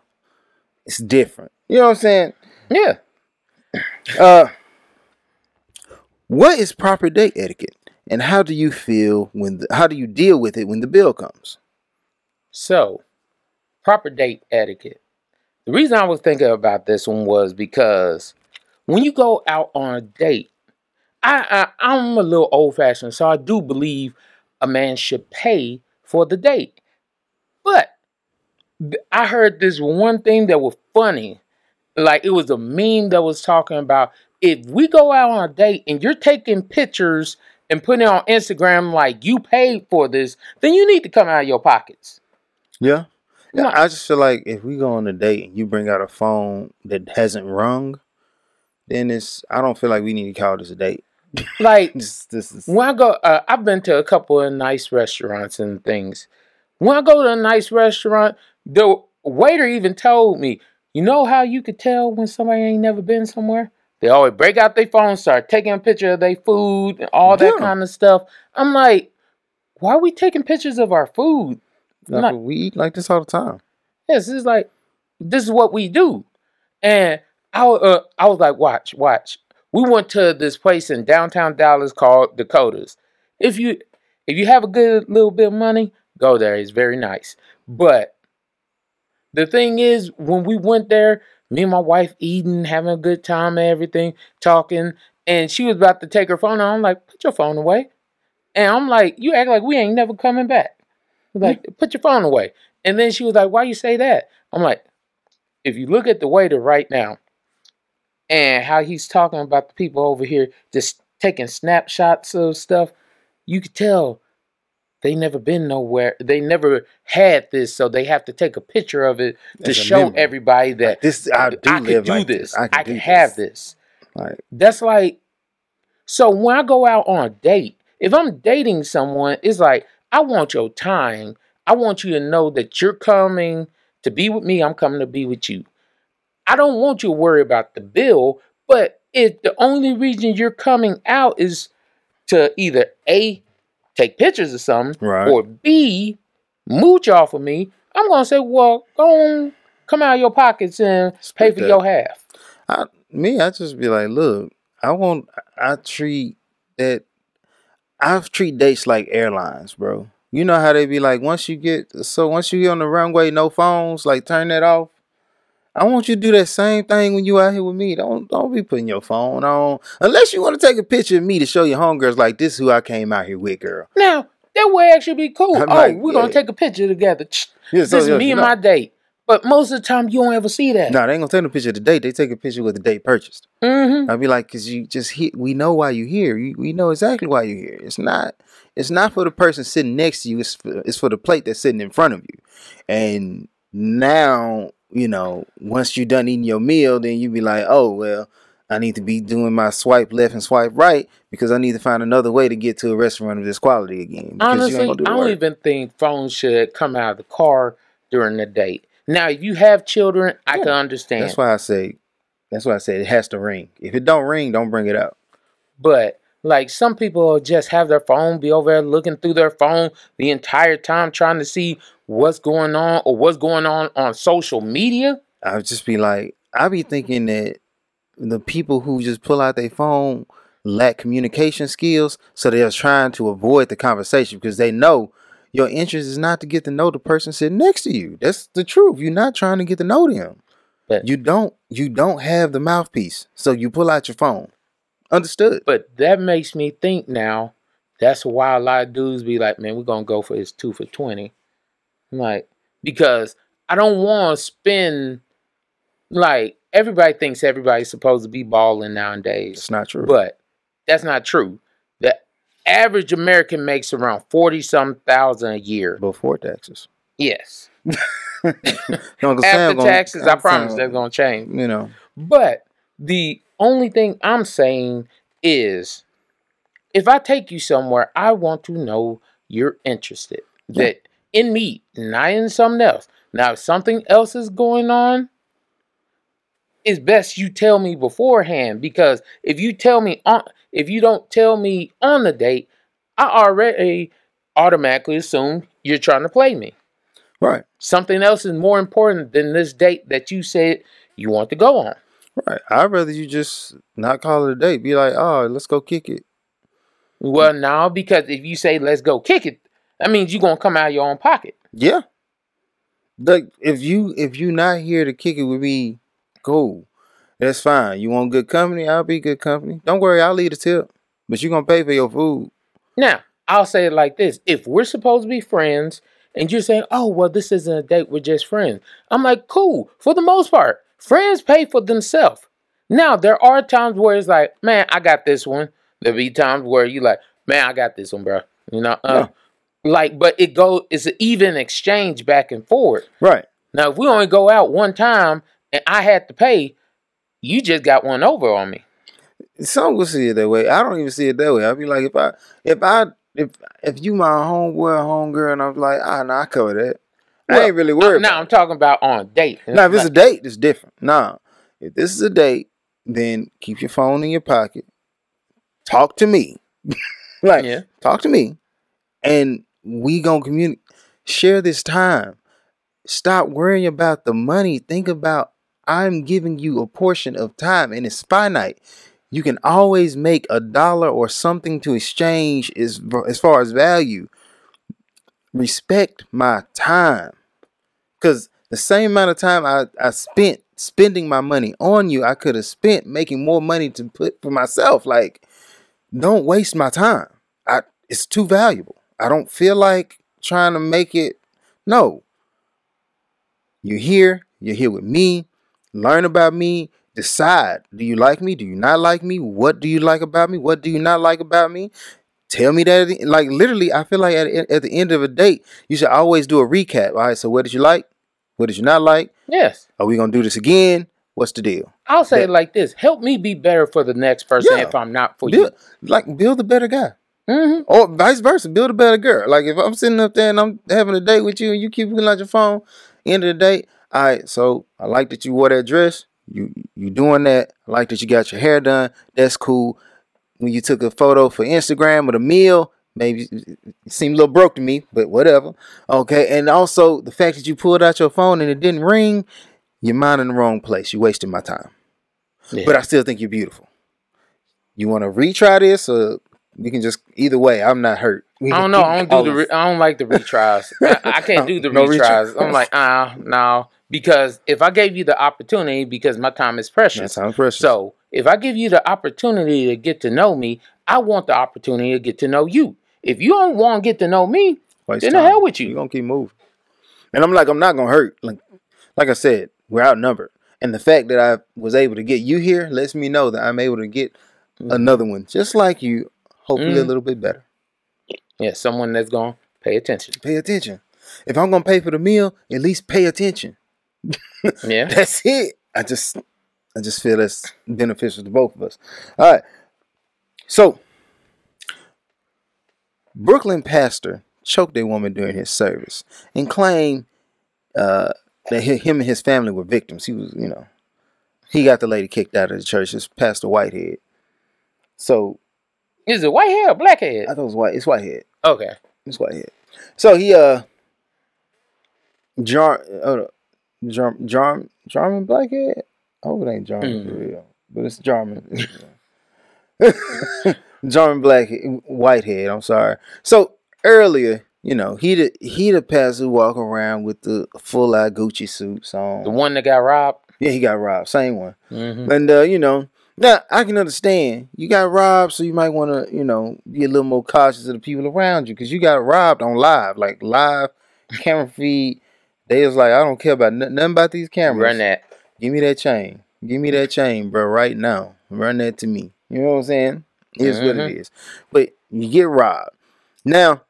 It's different. You know what I'm saying? Yeah. Uh what is proper date etiquette? And how do you feel when the, how do you deal with it when the bill comes? So, proper date etiquette. The reason I was thinking about this one was because when you go out on a date, I, I I'm a little old fashioned, so I do believe a man should pay for the date. But I heard this one thing that was funny. Like it was a meme that was talking about if we go out on a date and you're taking pictures and putting it on Instagram like you paid for this, then you need to come out of your pockets. Yeah. Yeah, No. I just feel like if we go on a date and you bring out a phone that hasn't rung, then it's I don't feel like we need to call this a date. Like This, this is when I go, uh, I've been to a couple of nice restaurants and things. When I go to a nice restaurant, the waiter even told me, "You know how you could tell when somebody ain't never been somewhere? They always break out their phone, start taking a picture of their food and all that Yeah. kind of stuff." I'm like, "Why are we taking pictures of our food?" like, not- we eat like this all the time. Yes, this is like this is what we do. And I uh, I was like, watch, watch. We went to this place in downtown Dallas called Dakotas. If you if you have a good little bit of money, go there. It's very nice. But the thing is, when we went there, me and my wife eating, having a good time and everything, talking, and she was about to take her phone. And I'm like, put your phone away. And I'm like, you act like we ain't never coming back. Like, put your phone away. And then she was like, why you say that? I'm like, if you look at the waiter right now and how he's talking about the people over here just taking snapshots of stuff, you could tell they never been nowhere. They never had this, so they have to take a picture of it to show memory. everybody that This I do I live can do like this. I can, I can have this. this. Like That's like so when I go out on a date, if I'm dating someone, it's like I want your time. I want you to know that you're coming to be with me. I'm coming to be with you. I don't want you to worry about the bill, but if the only reason you're coming out is to either A, take pictures of something, Right. or B, mooch off of me, I'm gonna say, well, go on, come out of your pockets and pay for that. your half. I me, I just be like, look, I want I treat that I treat dates like airlines, bro. You know how they be like, once you get so once you get on the runway, no phones, like turn that off. I want you to do that same thing when you out here with me. Don't don't be putting your phone on unless you want to take a picture of me to show your homegirls like this. Is who I came out here with, girl. Now, that would actually be cool. I'm oh, like, we're gonna take a picture together. Yeah, This is me and my date. But most of the time, you don't ever see that. No, they ain't gonna take no picture of the date. They take a picture with the date purchased. hmm I'll be like, cause you just hit. We know why you here. You, we know exactly why you're here. It's not. It's not for the person sitting next to you. It's for, it's for the plate that's sitting in front of you. And now, you know, once you're done eating your meal, then you'd be like, oh well, I need to be doing my swipe left and swipe right because I need to find another way to get to a restaurant of this quality again. Honestly, do I don't even think phones should come out of the car during the date. Now, if you have children, I Yeah, can understand. That's why I say. That's why I say it has to ring. If it don't ring, don't bring it out. But like some people just have their phone, be over there looking through their phone the entire time, trying to see what's going on or what's going on on social media. I would just be like, I'd be thinking that the people who just pull out their phone lack communication skills, so they're trying to avoid the conversation because they know your interest is not to get to know the person sitting next to you. That's the truth. You're not trying to get to know them. But- you don't. You don't have the mouthpiece, so you pull out your phone. Understood. But that makes me think now. That's why a lot of dudes be like, "Man, we're gonna go for this two for 20. I'm like, because I don't want to spend like everybody thinks everybody's supposed to be balling nowadays, It's not true. but that's not true. The average American makes around forty some thousand a year. before taxes. Yes, after gonna- taxes, I promise they're gonna change. You know, But the only thing I'm saying is if I take you somewhere, I want to know you're interested. Yeah. That in me, not in something else. Now, if something else is going on, it's best you tell me beforehand because if you tell me on if you don't tell me on the date, I already automatically assume you're trying to play me. right, Something else is more important than this date that you said you want to go on. right. I'd rather you just not call it a date. Be like, oh, let's go kick it. Well, now because if you say let's go kick it, that means you're gonna come out of your own pocket. Yeah. Like if you if you not here to kick it with me, cool. That's fine. You want good company? I'll be good company. Don't worry, I'll leave the tip. But you're gonna pay for your food. Now, I'll say it like this: if we're supposed to be friends, and you're saying, "Oh, well, this isn't a date; we're just friends," I'm like, "Cool." For the most part, friends pay for themselves. Now, there are times where it's like, "Man, I got this one." There'll be times where you like, "Man, I got this one, bro." You know, uh, like, but it go it's an even exchange back and forward. Right. Now, if we only go out one time and I had to pay, you just got one over on me. Some will see it that way. I don't even see it that way. I'll be like, if I if I if if you my homeboy, homegirl, and I'm like, ah, nah, I cover that. I ain't really worried. Now I'm talking about on a date. Now, if it's a date, it's different. Nah, if this is a date, then keep your phone in your pocket. Talk to me, like yeah. talk to me, and we gonna communicate. Share this time. Stop worrying about the money. Think about I'm giving you a portion of time, and it's finite. You can always make a dollar or something to exchange as as far as value. Respect my time. Cause the same amount of time I, I spent spending my money on you, I could have spent making more money to put for myself. Like, don't waste my time. I it's too valuable. I don't feel like trying to make it. No. You're here, you're here with me. Learn about me. Decide. Do you like me? Do you not like me? What do you like about me? What do you not like about me? Tell me that. Like literally, I feel like at, at the end of a date, you should always do a recap. All right. So what did you like? What did you not like? Yes. Are we gonna do this again? What's the deal? I'll say Yeah. it like this: Help me be better for the next person Yeah. if I'm not for you. Like build a better guy. Mm-hmm. Or vice versa, build a better girl. Like if I'm sitting up there and I'm having a date with you and you keep looking at your phone, end of the day, all right, so I like that you wore that dress. You you doing that. I like that you got your hair done. That's cool. When you took a photo for Instagram or the meal, maybe it seemed a little broke to me, but whatever. Okay, and also the fact that you pulled out your phone and it didn't ring, you're mind in the wrong place. You wasted my time. Yeah. But I still think you're beautiful. You want to retry this, or we can just either way. I'm not hurt. I don't know. I don't do the. Re- I don't like the retries. I, I can't do the No retries. retry. I'm like, ah, no, because if I gave you the opportunity, because my time is precious. That sounds precious. So if I give you the opportunity to get to know me, I want the opportunity to get to know you. If you don't want to get to know me, Waste then the hell with you. You're gonna keep moving. And I'm like, I'm not gonna hurt. Like like I said, we're outnumbered. And the fact that I was able to get you here lets me know that I'm able to get Mhm. another one just like you, hopefully a Mhm. little bit better. yeah, someone that's gonna pay attention. Pay attention. If I'm gonna pay for the meal, at least pay attention. Yeah. That's it. I just I just feel that's beneficial to both of us. All right. So Brooklyn pastor choked a woman during his service and claimed uh, that hi- him and his family were victims. He was, you know, he got the lady kicked out of the church. It's Pastor Whitehead. So Is it white hair or black hair? I thought it was white. It's Whitehead. Okay. It's Whitehead. So he uh, Jar, uh, Jar, Jar, Jarman Blackhead. I hope it ain't Jarman for Mm. real, but it's Jarman. Jarman Black Whitehead. I'm sorry. So earlier, you know, he the he the pastor who walk around with the full out Gucci suits on. The one that got robbed. Yeah, he got robbed. Same one. Mm-hmm. And uh, you know, now I can understand you got robbed, so you might want to, you know, be a little more cautious of the people around you because you got robbed on live, like live camera feed. They was like, I don't care about nothing, nothing about these cameras. Run that. Give me that chain. Give me that chain, bro, right now. Run that to me. You know what I'm saying? It's what it mm-hmm. is. But you get robbed. Now,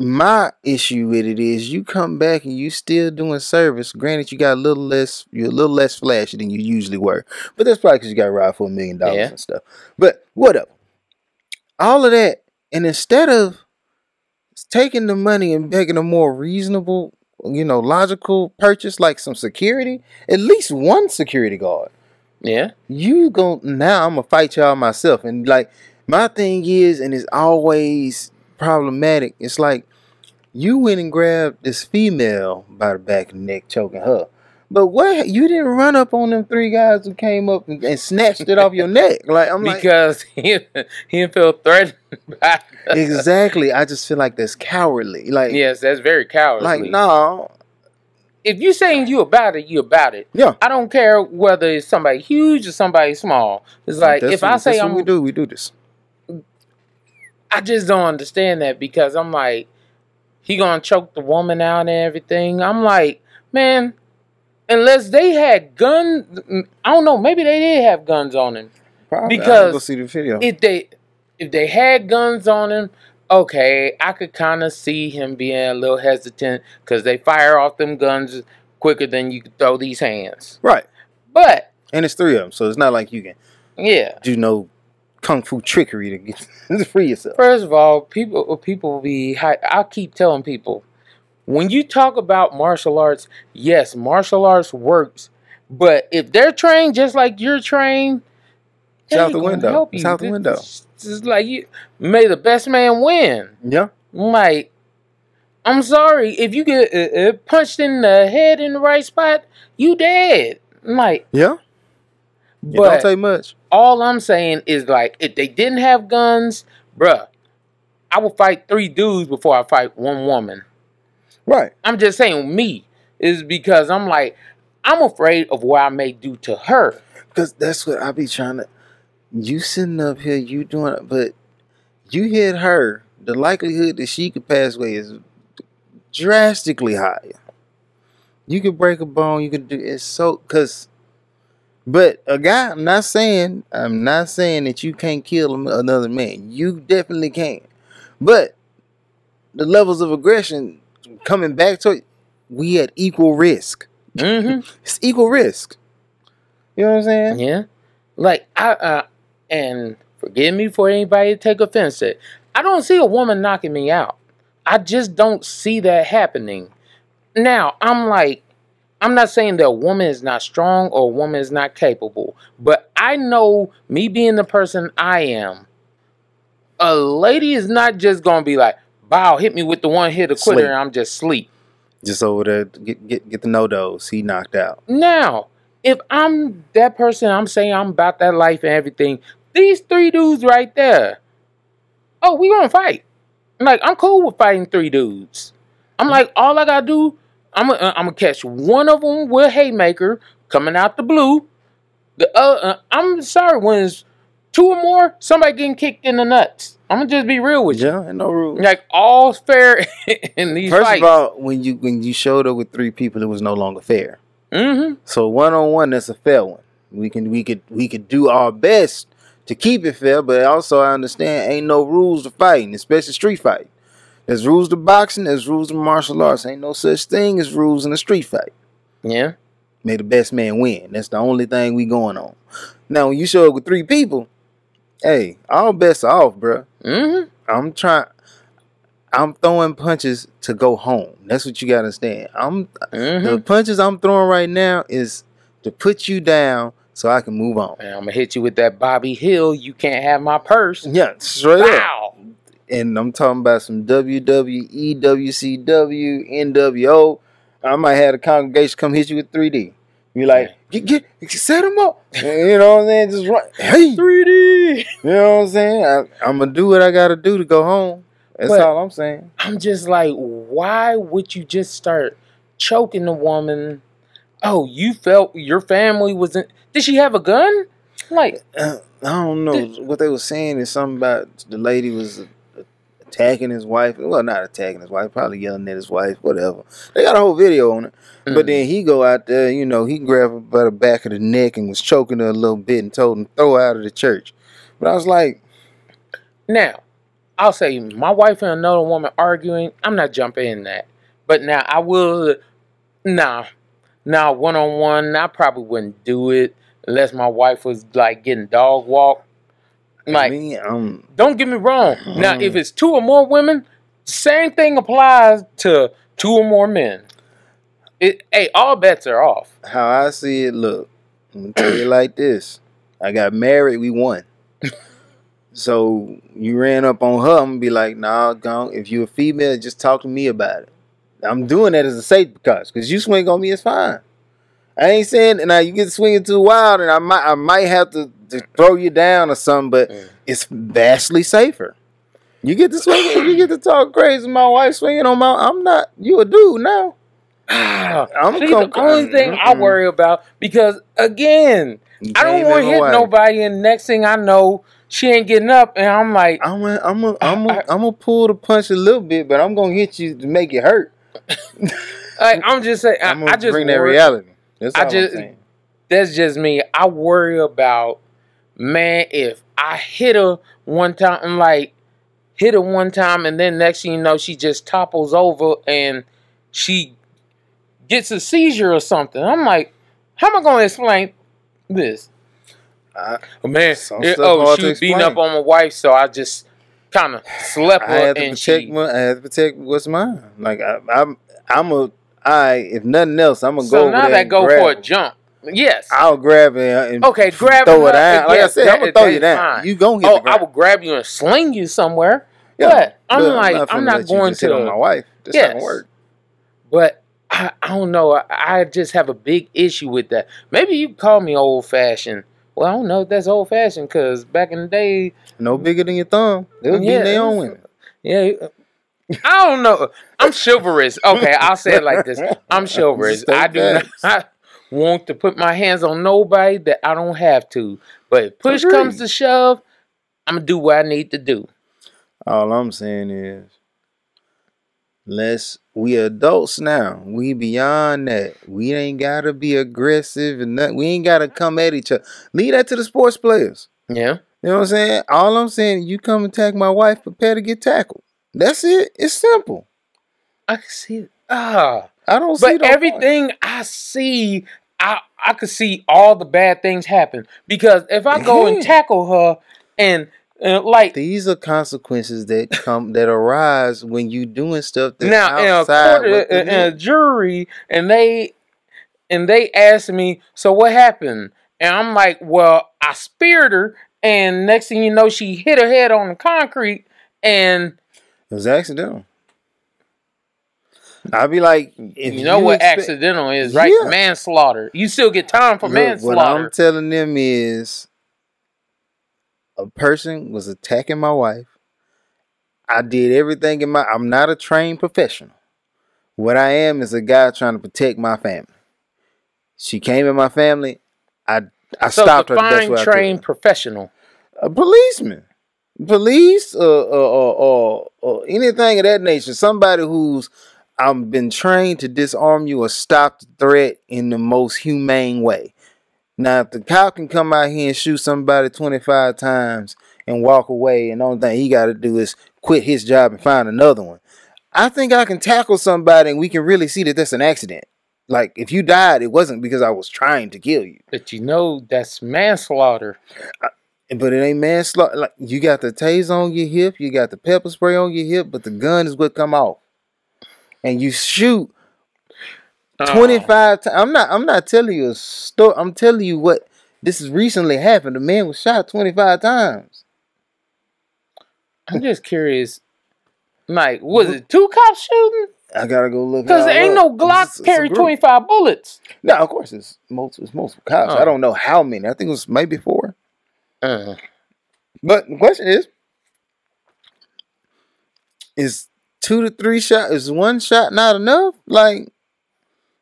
my issue with it is you come back and you still doing service. Granted, you got a little less, you're a little less flashy than you usually were. But that's probably because you got robbed for a million dollars Yeah. and stuff. But whatever. All of that, and instead of taking the money and making a more reasonable, you know, logical purchase like some security, at least one security guard Yeah. you go now i'm gonna fight y'all myself and like my thing is and it's always problematic it's like you went and grabbed this female by the back of the neck choking her. But what? You didn't run up on them three guys who came up and, and snatched it off your neck. Like i'm like because he he didn't feel threatened by exactly. I just feel like that's cowardly. Like Yes, that's very cowardly. like no. If you saying you about it, you about it. yeah. I don't care whether it's somebody huge or somebody small. It's like That's if I say what I'm we do. We do this. I just don't understand that because I'm like, he gonna choke the woman out and everything. I'm like, man, unless they had guns, I don't know. Maybe they did have guns on him. Probably. Because go see the video If they, if they had guns on him, okay, I could kind of see him being a little hesitant because they fire off them guns quicker than you could throw these hands. right But and it's three of them so it's not like you can yeah, do no kung fu trickery to get to free yourself. First of all, people people be. I keep telling people when you talk about martial arts, yes, martial arts works, but if they're trained just like you're trained, It's out the window. help It's you. out the window. It's just like you may the best man win. Yeah, like, I'm sorry if you get uh, uh, punched in the head in the right spot, you dead. Like, yeah. It but don't take much. all I'm saying is like if they didn't have guns, bruh, I would fight three dudes before I fight one woman. Right. I'm just saying me is because I'm like I'm afraid of what I may do to her. Because that's what I be trying to. You sitting up here, you doing it, but you hit her. The likelihood that she could pass away is drastically higher. You could break a bone. You could do it's so because. But a guy, I'm not saying I'm not saying that you can't kill another man. You definitely can, but the levels of aggression coming back to it, we at equal risk. Mm-hmm. It's equal risk. You know what I'm saying? yeah. Like I uh and forgive me for anybody to take offense at. I don't see a woman knocking me out. I just don't see that happening. Now, I'm like, I'm not saying that a woman is not strong or a woman is not capable, but I know me being the person I am, a lady is not just gonna be like, "Bow, hit me with the one hit of quitter," and I'm just sleep. Just over there, get get get the no dose. He knocked out. Now, if I'm that person, I'm saying I'm about that life and everything. These three dudes right there, oh, we gonna fight. Like I'm cool with fighting three dudes. I'm mm. like, all I gotta do, I'm gonna, I'm gonna catch one of them with haymaker coming out the blue. The uh, uh, I'm sorry when it's two or more, somebody getting kicked in the nuts. I'm gonna just be real with you. Yeah, and no rules. Like all's fair in these First fights. of all, when you when you showed up with three people, it was no longer fair. mm-hmm. So one on one, that's a fair one. We can we could we could do our best to keep it fair, but also I understand ain't no rules to fighting, especially street fight. There's rules to boxing, there's rules to martial arts. Ain't no such thing as rules in a street fight. Yeah. May the best man win. That's the only thing we going on. Now when you show up with three people, hey, all bets are off, bruh. Mm-hmm. I'm trying. I'm throwing punches to go home. That's what you gotta understand. I'm Mm-hmm. the punches I'm throwing right now is to put you down so I can move on. And I'm gonna hit you with that Bobby Hill. You can't have my purse. Yeah, straight up. And I'm talking about some WWE, WCW, NWO. I might have a congregation come hit you with 3D. Be like, get, get, set them up. you know what I'm saying? Just run. Hey, 3D. you know what I'm saying? I, I'm gonna do what I gotta do to go home. That's But- all I'm saying. I'm just like, why would you just start choking the woman? Oh, you felt your family was in. Did she have a gun? Like, Uh, I don't know. what they were saying is something about the lady was attacking his wife. Well, not attacking his wife, probably yelling at his wife, whatever. They got a whole video on it. But mm, then he go out there, you know, he grabbed her by the back of the neck and was choking her a little bit and told him throw her out of the church. But I was like, now, I'll say my wife and another woman arguing. I'm not jumping in that. But now I will. Nah, nah, one on one. I probably wouldn't do it unless my wife was like getting dog walk. Like, me, I'm Don't get me wrong. Now, Mhm. if it's two or more women, same thing applies to two or more men. It, hey, all bets are off. how I see it. Look, I'm gonna tell you like this: I got married, we won. so you ran up on her. I'm gonna be like, nah, gone. If you a female, just talk to me about it. I'm doing that as a safety cause, cause you swing on me, it's fine. I ain't saying now you get swinging too wild, and I might I might have to, to throw you down or something, but Mm. it's vastly safer. You get to swing, you get to talk crazy. My wife swinging on my. I'm not. You a dude now. I'm See, com- the only thing I Mm-mm. worry about because again, You I don't want to hit nobody, and next thing I know, she ain't getting up, and I'm like, I'm gonna, I'm gonna, I'm gonna, I- I'm gonna pull the punch a little bit, but I'm gonna hit you to make it hurt. like I'm just saying, I, I'm gonna I just bring that reality. That's I just that's just me. I worry about man if I hit her one time, I'm like hit her one time, and then next thing you know, she just topples over and she gets a seizure or something. I'm like, how am I going to explain this? I, oh, Man, Some it- oh, she was beating up on my wife, so I just kind of slept I her had to and protect she. my, I had to protect what's mine. Like I, I'm, I'm a, I if nothing else, I'm gonna go So now that go for a jump. Yes. I'll grab it uh, and Okay, grab throw it down. Like yes, I said, that- I'm gonna throw you down. You gonna hit oh, I will grab you and sling you somewhere. Yeah, but I'm like, finna I'm not going hit on my wife. Not Yes. gonna work. But I, I don't know. I, I just have a big issue with that. Maybe you call me old fashioned. Well, I don't know if that's old fashioned because back in the day, No bigger than your thumb. They was Yeah, beating their own women. yeah. I don't know. I'm chivalrous. Okay, I'll say it like this. I'm chivalrous. State I do facts. not want to put my hands on nobody that I don't have to. But if push Agreed. comes to shove, I'm gonna do what I need to do. All I'm saying is, let's we adults now. We beyond that. We ain't gotta be aggressive and nothing. We ain't gotta come at each other. Leave that to the sports players. Yeah. You know what I'm saying? All I'm saying, you come attack my wife, prepare to get tackled. That's it. It's simple. I can see. Ah. I don't see But no point. everything I see, I I could see all the bad things happen because if I go and tackle her and uh, like These are consequences that come that arise when you doing stuff that's now in a outside court, the in a jury, and they and they asked me, so what happened? And I'm like, well, I speared her, and next thing you know, she hit her head on the concrete, and It was accidental. I'd be like, you know what expect- accidental is, right? Yeah. Manslaughter. You still get time for Look, What manslaughter. I'm telling them is, a person was attacking my wife. I did everything in my. I'm not a trained professional. What I am is a guy trying to protect my family. She came in my family. I I so stopped her I trained professional. A policeman, police, or, uh, uh, uh, anything of that nature. Somebody who's I've been trained to disarm you or stop the threat in the most humane way. Now, if the cop can come out here and shoot somebody 25 times and walk away, and the only thing he got to do is quit his job and find another one, I think I can tackle somebody and we can really see that that's an accident. Like, if you died, it wasn't because I was trying to kill you. But you know that's manslaughter. But it ain't manslaughter. Like, you got the taser on your hip, you got the pepper spray on your hip, but the gun is what come off. And you shoot Oh. 25 times. I'm not I'm not telling you a story. I'm telling you what this has recently happened. The man was shot 25 times. I'm just curious. Like, was it two cops shooting? I gotta go look. Because it all ain't no Glock It's- carry 25 bullets. No, of course it's multiple, it's multiple cops. Oh. I don't know how many. I think it was maybe four. Uh, But the question is, is two to three shot? Is one shot not enough? Like,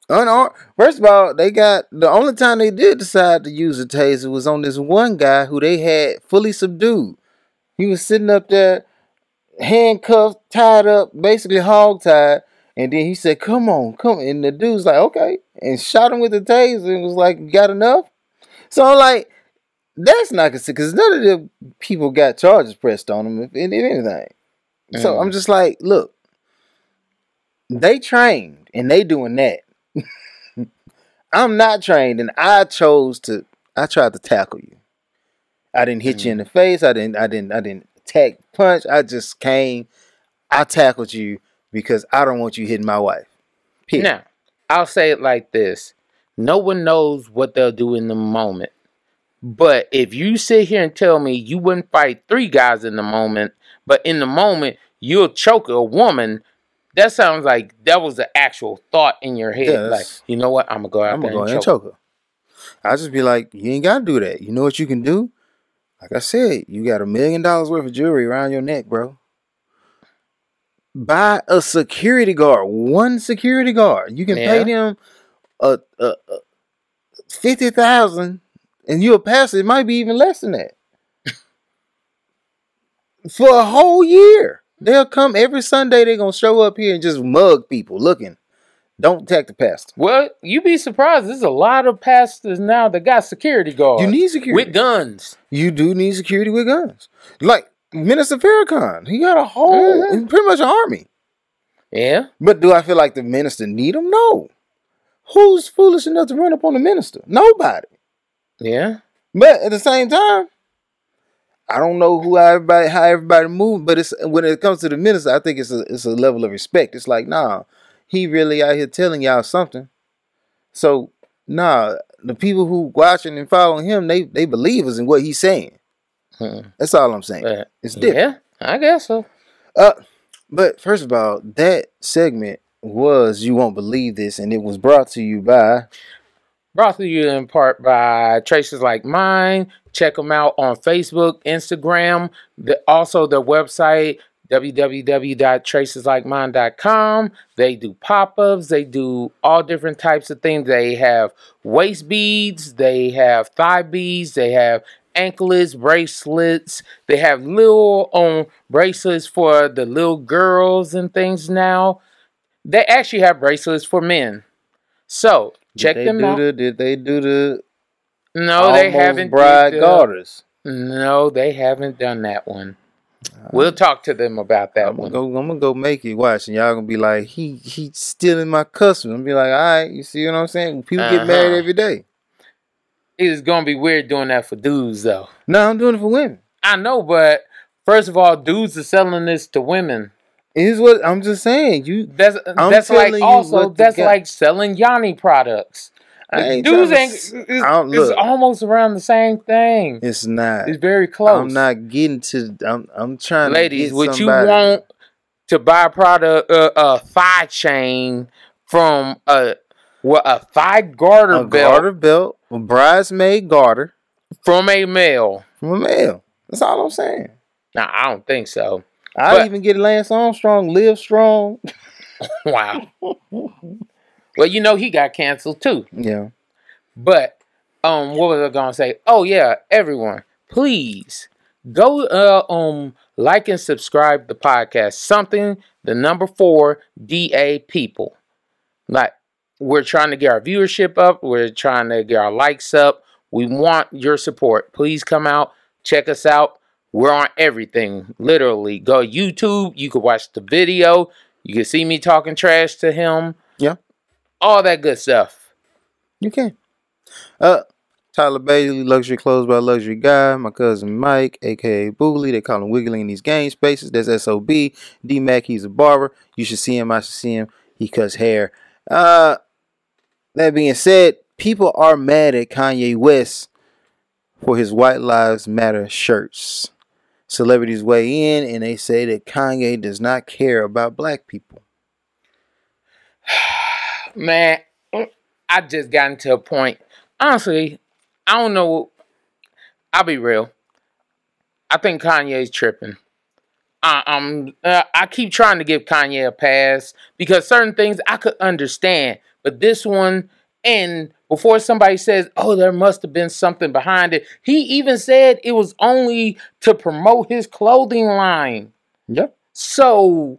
unarmed. First of all, they got the only time they did decide to use a taser was on this one guy who they had fully subdued. He was sitting up there, handcuffed, tied up, basically hog tied. And then he said, "Come on, come." And the dude's like, "Okay," and shot him with the taser and was like, "Got enough?" So I'm like, that's not considered because none of the people got charges pressed on them, if, if anything. So Mm. I'm just like, look, they trained and they doing that. I'm not trained, and I chose to. I tried to tackle you. I didn't hit you in the face. I didn't. I didn't. I didn't attack, punch. I just came. I tackled you because I don't want you hitting my wife. Period. now, I'll say it like this no one knows what they'll do in the moment. But if you sit here and tell me you wouldn't fight three guys in the moment, but in the moment you'll choke a woman, that sounds like that was the actual thought in your head. Yeah, like, you know what? I'm gonna go out I'm gonna go and and choke. her. I just be like, you ain't gotta do that. You know what you can do? Like I said, you got a million dollars worth of jewelry around your neck, bro. Buy a security guard, one security guard. You can pay them a, a, a fifty thousand, and you'll pass it. It might be even less than that for a whole year. They'll come every Sunday. They're gonna show up here and just mug people looking. Don't attack the pastor. Well, you be surprised. There's a lot of pastors now that got security guards. You need security. with guns. you do need security with guns. Like Minister Farrakhan, he got a whole, Mhm. pretty much an army. Yeah. But do I feel like the minister need them? No. Who's foolish enough to run up on the minister? Nobody. Yeah. But at the same time, I don't know who everybody how everybody move, but it's when it comes to the minister, I think it's a it's a level of respect. It's like, nah, he really out here telling y'all something. So nah, the people who watching and following him, they they believers in what he's saying. Hmm. That's all I'm saying. It's different. yeah, I guess so. Uh, but first of all, that segment was you won't believe this, and it was brought to you by Brought to you in part by Traces Like Mine. Check them out on Facebook, Instagram, the, also their website, www.traceslikemine.com. They do pop ups, they do all different types of things. They have waist beads, they have thigh beads, they have anklets, bracelets. They have little um, bracelets for the little girls and things now. They actually have bracelets for men. So check them out. The, did they do the No, they haven't. bride the- garters? No, they haven't done that one. We'll talk to them about that I'm gonna one. go. I'm gonna go make it. Watch, and y'all gonna be like, he he stealing my custom. I'm be like, all right, you see what I'm saying? People get married Uh-huh. every day. It's gonna be weird doing that for dudes, though. No, I'm doing it for women. I know, but first of all, dudes are selling this to women. Is what I'm just saying. You That's I'm that's like also that's guy- like selling yoni products. I ain't Dudes ain't. It's, it's almost around the same thing. it's not. It's very close. I'm not getting to. I'm. I'm trying ladies, to get would you want to buy a product, uh, a thigh chain from a what a thigh garter a belt garter belt, a bridesmaid garter from a male? from a male? That's all I'm saying. Now, I don't think so. I But- even get Lance Armstrong, live strong. Wow. well, you know he got canceled too. Yeah. But um, what was I gonna say? Oh yeah, everyone, please go uh um like and subscribe the podcast. Something the number four DA people. Like we're trying to get our viewership up. We're trying to get our likes up. We want your support. Please come out, check us out. We're on everything. Literally, go YouTube. You can watch the video. You can see me talking trash to him. Yeah. All that good stuff. You can. Uh, Tyler Bailey, Luxury Clothes by Luxury Guy. My cousin Mike, aka Boogly. They call him Wiggly in these game spaces. That's SOB. D Mac, he's a barber. You should see him. I should see him. He cuts hair. Uh, that being said, people are mad at Kanye West for his White Lives Matter shirts. Celebrities weigh in and they say that Kanye does not care about black people. Man, I just gotten to a point. Honestly, I don't know. I'll be real. I think Kanye's tripping. I'm. Uh, I keep trying to give Kanye a pass because certain things I could understand, but this one, and before somebody says, "Oh, there must have been something behind it," he even said it was only to promote his clothing line. Yep. So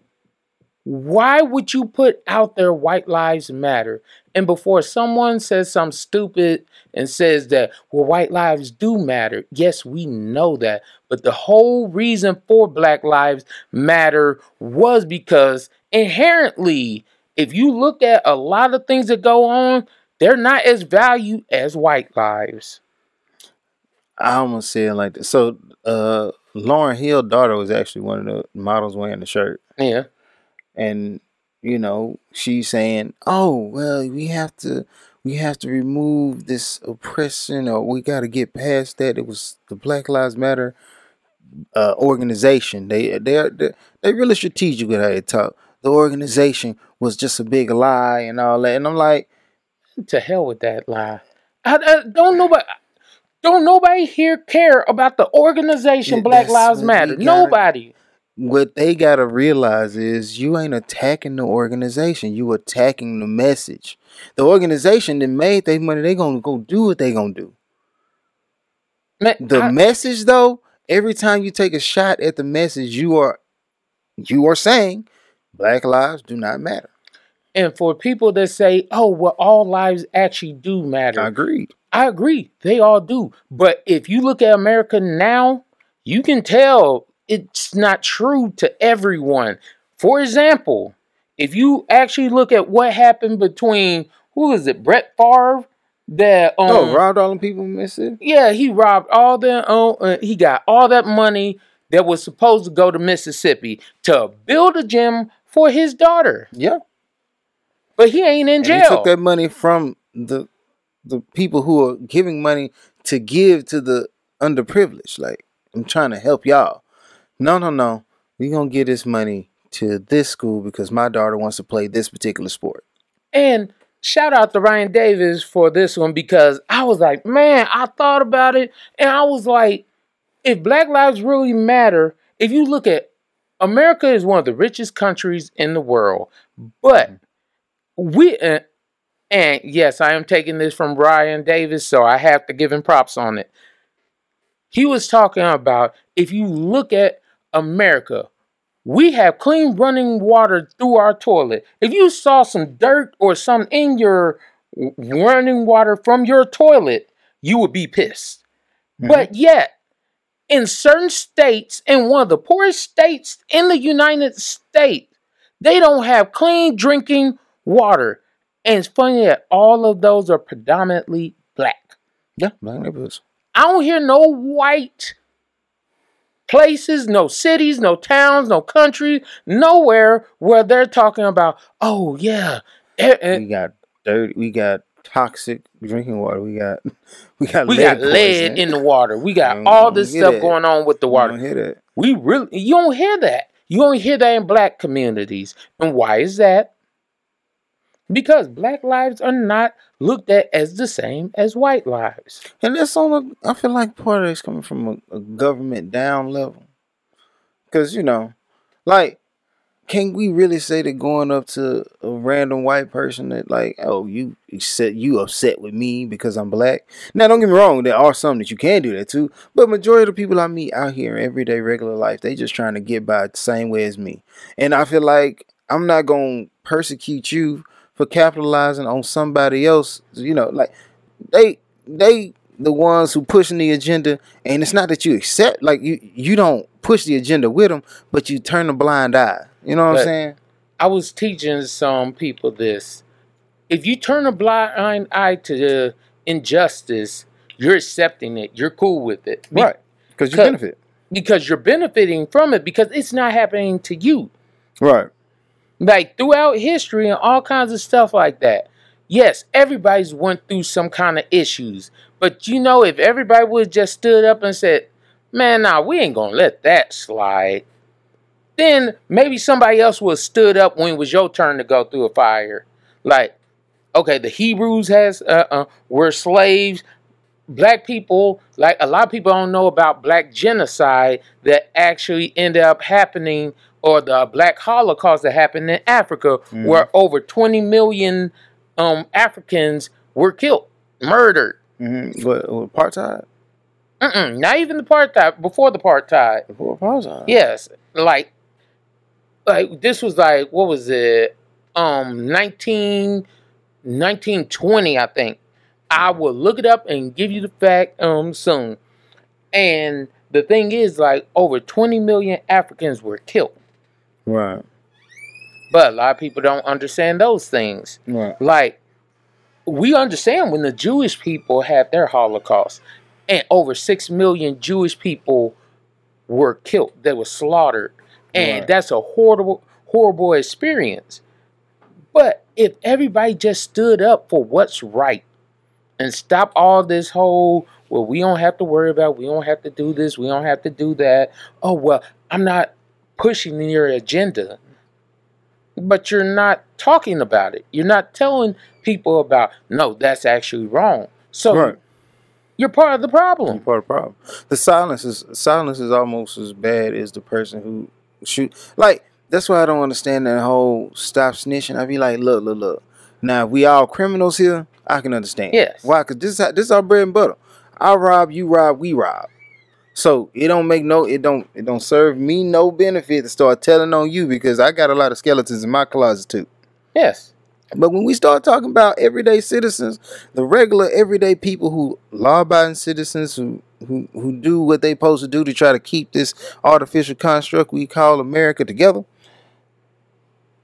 why would you put out there white lives matter? And before someone says something stupid and says that, well, white lives do matter. Yes, we know that. But the whole reason for black lives matter was because inherently, if you look at a lot of things that go on, they're not as valued as white lives. I almost say it like this. So, uh, Lauryn Hill daughter was actually one of the models wearing the shirt, Yeah. and you know she's saying, "Oh, well, we have to, we have to remove this oppression, or we got to get past that." It was the Black Lives Matter uh, organization. They they are they they really strategic with how they talk. The organization was just a big lie and all that, and I'm like, To hell with that lie. I, I- don't nobody. Don't nobody here care about the organization Yeah, Black Lives Matter. gotta- Nobody. what they gotta realize is you ain't attacking the organization. You attacking the message. The organization that made their money, they gonna go do what they gonna do. Man, The I- message though, every time you take a shot at the message, you are you are saying black lives do not matter. And for people that say, "Oh, well, all lives actually do matter," I agree. I agree. They all do. But if you look at America now, you can tell it's not true to everyone. For example, if you actually look at what happened between who is it, Brett Favre, that um, oh, robbed all them people missing. Yeah, he robbed all that. Uh, uh, he got all that money that was supposed to go to Mississippi to build a gym for his daughter, Yeah. But he ain't in And jail. he took that money from the the people who are giving money to give to the underprivileged. Like, I'm trying to help y'all. No, no, no. we gonna give this money to this school because my daughter wants to play this particular sport. And shout out to Ryan Davis for this one because I was like, man, I thought about it and I was like, if Black Lives really matter, if you look at America is one of the richest countries in the world, but mm-hmm. We uh, and yes, I am taking this from Ryan Davis, so I have to give him props on it. He was talking about if you look at America, we have clean running water through our toilet. If you saw some dirt or some in your running water from your toilet, you would be pissed. But yet, in certain states, in one of the poorest states in the United States, they don't have clean drinking water. And it's funny that all of those are predominantly black. Yeah, black neighborhoods. I don't hear no white places, no cities, no towns, no country, nowhere where they're talking about, oh yeah, eh, eh, We got dirty. We got toxic drinking water. We got we got we lead got lead in the water. We got all this stuff it. going on with the You water. don't hear that. We really you don't hear that. You only hear that in black communities. And why is that? Because black lives are not looked at as the same as white lives. And that's on a, I feel like part of it's coming from a, a government down level. Cause you know, like, can we really say that going up to a random white person that like, oh, you upset you upset with me because I'm black? Now don't get me wrong, there are some that you can do that too. But majority of the people I meet out here in everyday regular life, they just trying to get by the same way as me. And I feel like I'm not gonna persecute you for capitalizing on somebody else. You know, like they they the ones who pushing the agenda and it's not that you accept like you you don't push the agenda with them but you turn a blind eye you know what But- i'm saying I was teaching some people this. If you turn a blind eye to the injustice, you're accepting it. You're cool with it. Be- right because you benefit Because you're benefiting from it because it's not happening to you. right like throughout history and all kinds of stuff like that. Yes, everybody's went through some kind of issues, but you know, if everybody would just stood up and said, "Man, nah, we ain't gonna let that slide," then maybe somebody else would have stood up when it was your turn to go through a fire. Like, okay, the Hebrews has uh, uh were slaves. Black people, like a lot of people don't know about black genocide that actually ended up happening, or the black holocaust that happened in Africa, Mhm. where over 20 million um, Africans were killed, murdered. mm-hmm. what, what apartheid Mm-mm, not even the apartheid, before the apartheid. before apartheid Yes, like, like this was like what was it? Um, 19, 1920, I think. I will look it up and give you the fact um soon. And the thing is, like, over 20 million Africans were killed. Right But a lot of people don't understand those things. right Like, we understand when the Jewish people had their Holocaust, and over 6 million Jewish people were killed, they were slaughtered. And Right. that's a horrible, horrible experience. But if everybody just stood up for what's right and stop all this whole, well, we don't have to worry about, we don't have to do this, we don't have to do that. Oh, well, I'm not pushing your agenda but you're not talking about it. You're not telling people about no, that's actually wrong. So right you're part of the problem. part of the problem the silence is silence is almost as bad as the person who shoot like that's why i don't understand that whole stop snitching i be like look look look now if we all criminals here i can understand Yes. why because this is how- this is our bread and butter i rob you rob we rob so it don't make no it don't it don't serve me no benefit to start telling on you because i got a lot of skeletons in my closet too Yes. but when we start talking about everyday citizens, the regular everyday people who law-abiding citizens who who who do what they supposed to do to try to keep this artificial construct we call America together.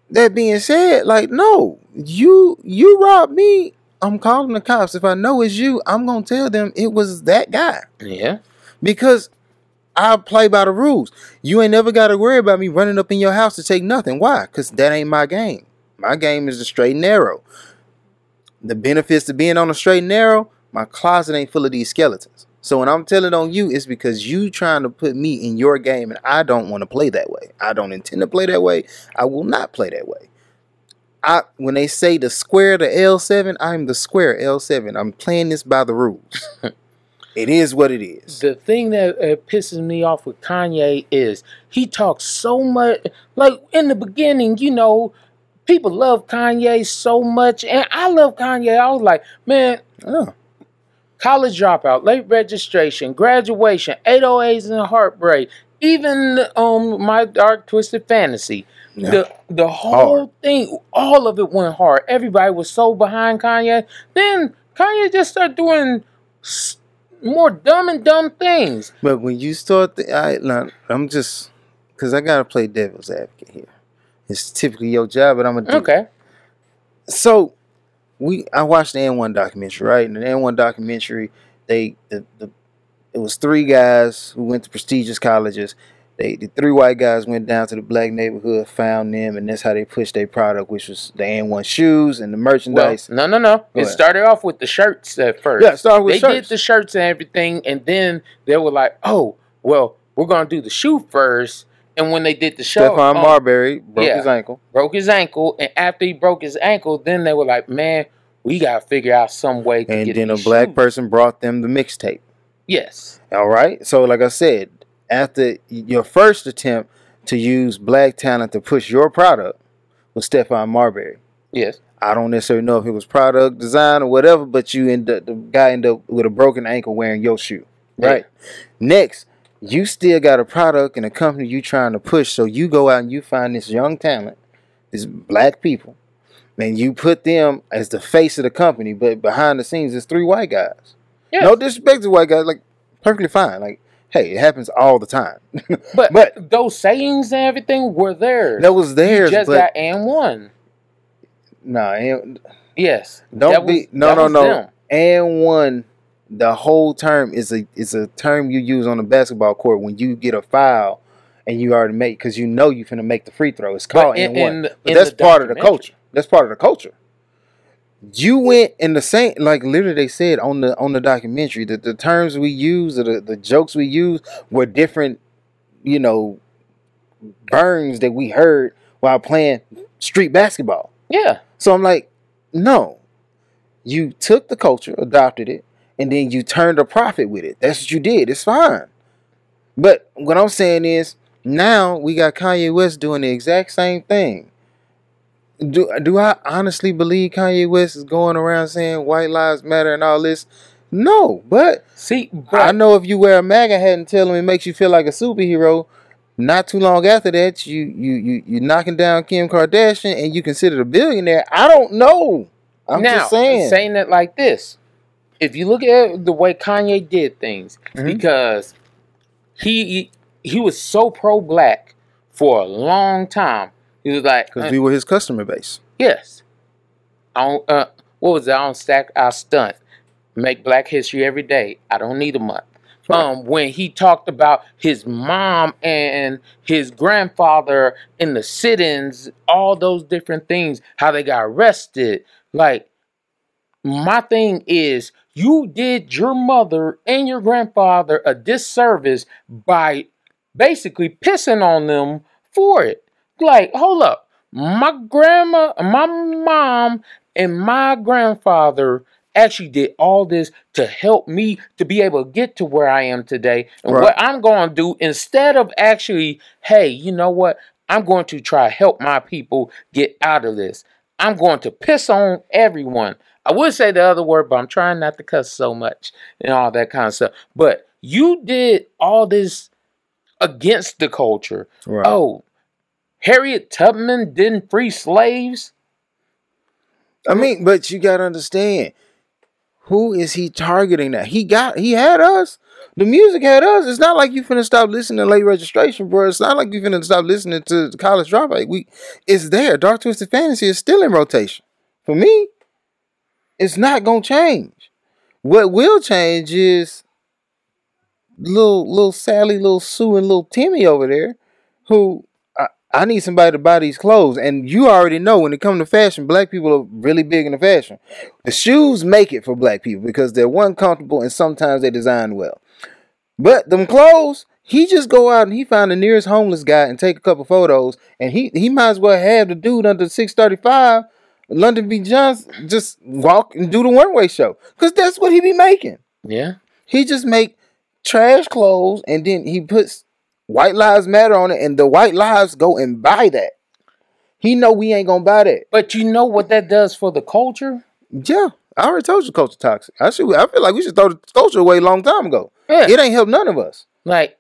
That being said, like no, you you robbed me. I'm calling the cops. If I know it's you, I'm gonna tell them it was that guy Yeah. Because I play by the rules. You ain't never got to worry about me running up in your house to take nothing. Why? Because that ain't my game. My game is the straight and narrow. The benefits of being on the straight and narrow, my closet ain't full of these skeletons. So when I'm telling on you, it's because you trying to put me in your game, and I don't want to play that way. I don't intend to play that way. I will not play that way. I when they say the square to L7, I'm the square L7. I'm playing this by the rules. it is what it is. The thing that uh, pisses me off with Kanye is he talks so much. Like in the beginning, you know, people love Kanye so much, and I love Kanye. I was like, man, Oh. college dropout, late registration, graduation, 808s and heartbreak, even um my dark twisted fantasy. Yeah. The the whole Hard. thing, all of it went hard. Everybody was so behind Kanye. Then Kanye just started doing s- more dumb and dumb things. But when you start, the, I, nah, I'm just because I gotta play devil's advocate here. It's typically your job, but I'm gonna do. it. Okay. So we, I watched the AND1 documentary, right? And the AND1 documentary, they the, the it was three guys who went to prestigious colleges. They the three white guys went down to the black neighborhood, found them, and that's how they pushed their product, which was the AND1 shoes and the Well, merchandise. no, no, no. It ahead. started off with the shirts at first. yeah, start with they shirts. did the shirts and everything, and then they were like, "Oh, well, we're gonna do the shoe first. And when they did the show, Stephon um, Marbury broke yeah. his ankle. broke his ankle, and after he broke his ankle, then they were like, "Man, we gotta figure out some way to And get then a these black shoes." person brought them the mixtape. Yes, All right. So, like I said, after your first attempt to use black talent to push your product was Stephon Marbury. yes, I don't necessarily know if it was product design or whatever, but you end up the guy end up with a broken ankle wearing your shoe. Right. Next, you still got a product and a company you trying to push, so you go out and you find this young talent, these black people, and you put them as the face of the company, but behind the scenes there's three white guys. yes. No disrespect to white guys, like perfectly fine. Like, hey, it happens all the time. but, but- those sayings and everything were there. that was you just but got and one. nah, and, Yes, don't be was- no no no. them. And one, the whole term is a is a term you use on the basketball court when you get a foul and you already make because you know you're gonna make the free throw. It's called But in- and one, in- but in that's part of the culture. That's part of the culture. You went in the same like literally they said on the on the documentary that the terms we use or the, the jokes we use were different, you know, burns that we heard while playing street basketball. Yeah, So I'm like, no. You took the culture, adopted it, and then you turned a profit with it. That's what you did. It's fine. But what I'm saying is, now we got Kanye West doing the exact same thing. Do do I honestly believe Kanye West is going around saying white lives matter and all this? No, but see, but I know if you wear a MAGA hat and tell them it makes you feel like a superhero, not too long after that, you you you you knocking down Kim Kardashian and you considered a billionaire. I don't know. I'm now, just saying. saying it like this. If you look at the way Kanye did things, Mhm. because he he was so pro black for a long time. He was like, Because uh, we were his customer base. yes, I don't, uh, what was that? I don't stack, I stunt. Make Black History every day. I don't need a month. Um, when he talked about his mom and his grandfather in the sit-ins, all those different things, how they got arrested. Like, my thing is, you did your mother and your grandfather a disservice by basically pissing on them for it. Like, hold up. My grandma, my mom, and my grandfather actually did all this to help me to be able to get to where I am today. And Right. what I'm going to do, instead of actually, hey, you know what? I'm going to try to help my people get out of this. I'm going to piss on everyone. I would say the other word, but I'm trying not to cuss so much and all that kind of stuff. But you did all this against the culture. Right. Oh, Harriet Tubman didn't free slaves? I mean, but you gotta understand, who is he targeting now? He got he had us. The music had us. It's not like you finna stop listening to late registration, bro. It's not like you finna stop listening to college dropout. We it's there. Dark Twisted Fantasy is still in rotation. For me, it's not gonna change. What will change is little little Sally, little Sue, and little Timmy over there, who I, need somebody to buy these clothes. And you already know when it comes to fashion, black people are really big in the fashion. The shoes make it for black people because they're one comfortable and sometimes they design well. But them clothes, he just go out and he find the nearest homeless guy and take a couple photos, and he he might as well have the dude under six thirty five. Lyndon B. Johnson just walk and do the one way show because that's what he be making. Yeah. He just make trash clothes and then he puts white lives matter on it and the white lives go and buy that. He know we ain't gonna buy that. But you know what that does for the culture? Yeah, I already told you culture toxic. I should I feel like we should throw the culture away a long time ago. Yeah. It ain't helped none of us. like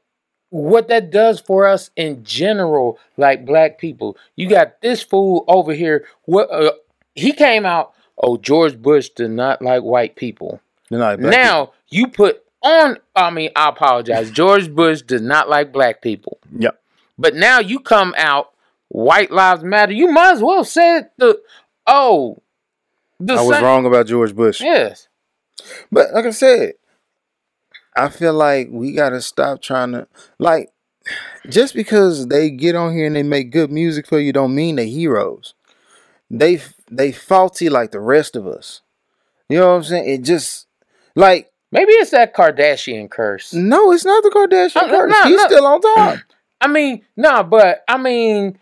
what that does for us in general, like black people. You got this fool over here. What uh, he came out. Oh, George Bush did not like white people. They're not black now you put on. I mean, I apologize. George Bush does not like black people. Yep. But now you come out. White lives matter. You might as well say the. Oh, the I was same- wrong about George Bush. Yes. But like I said, I feel like we gotta stop trying to like just because they get on here and they make good music for you don't mean they heroes. They they faulty like the rest of us. You know what I'm saying? It just like Maybe it's that Kardashian curse. no, it's not the Kardashian no, curse. no, He's no. still on top. I mean, nah, but I mean,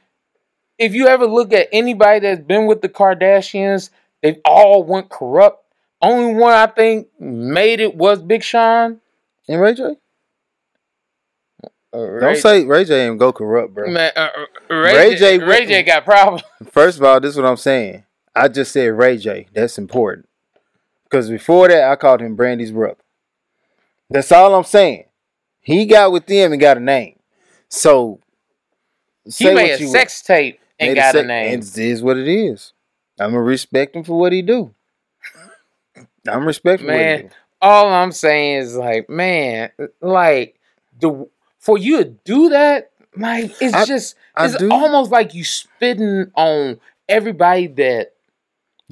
if you ever look at anybody that's been with the Kardashians, they all went corrupt. Only one I think made it was Big Sean. And Ray J, Uh, don't say Ray J ain't go corrupt, bro. Man, uh, uh, Ray, Ray J. J Ray J. got problems. First of all, this is what I'm saying. I just said Ray J. That's important. Because before that, I called him Brandy's brother. That's all I'm saying. He got with them and got a name. So He made a sex tape and got a sec- name. and It is what it is. I'm gonna respect him for what he do. I'm respecting he Man, all I'm saying is like, man, like the for you to do that, like it's I- just I it's do. almost like you spitting on everybody that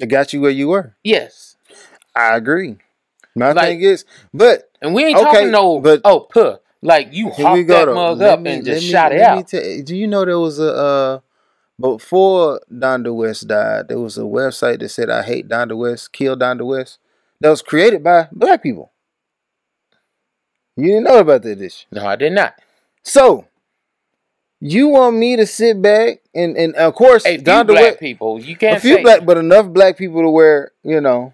It got you where you were. yes. I agree. My Like- thing is, but And we ain't Okay, talking no but- oh puh. Like you hopped that mug up me- and just me- shot it out. tell- do you know there was a uh, before Donda West died? There was a website that said "I hate Donda West, kill Donda West." That was created by black people. You didn't know about that, did you? No, I did not. So you want me to sit back and and of course A few Donda black West, people. You can't a few black, but enough black people to where you know.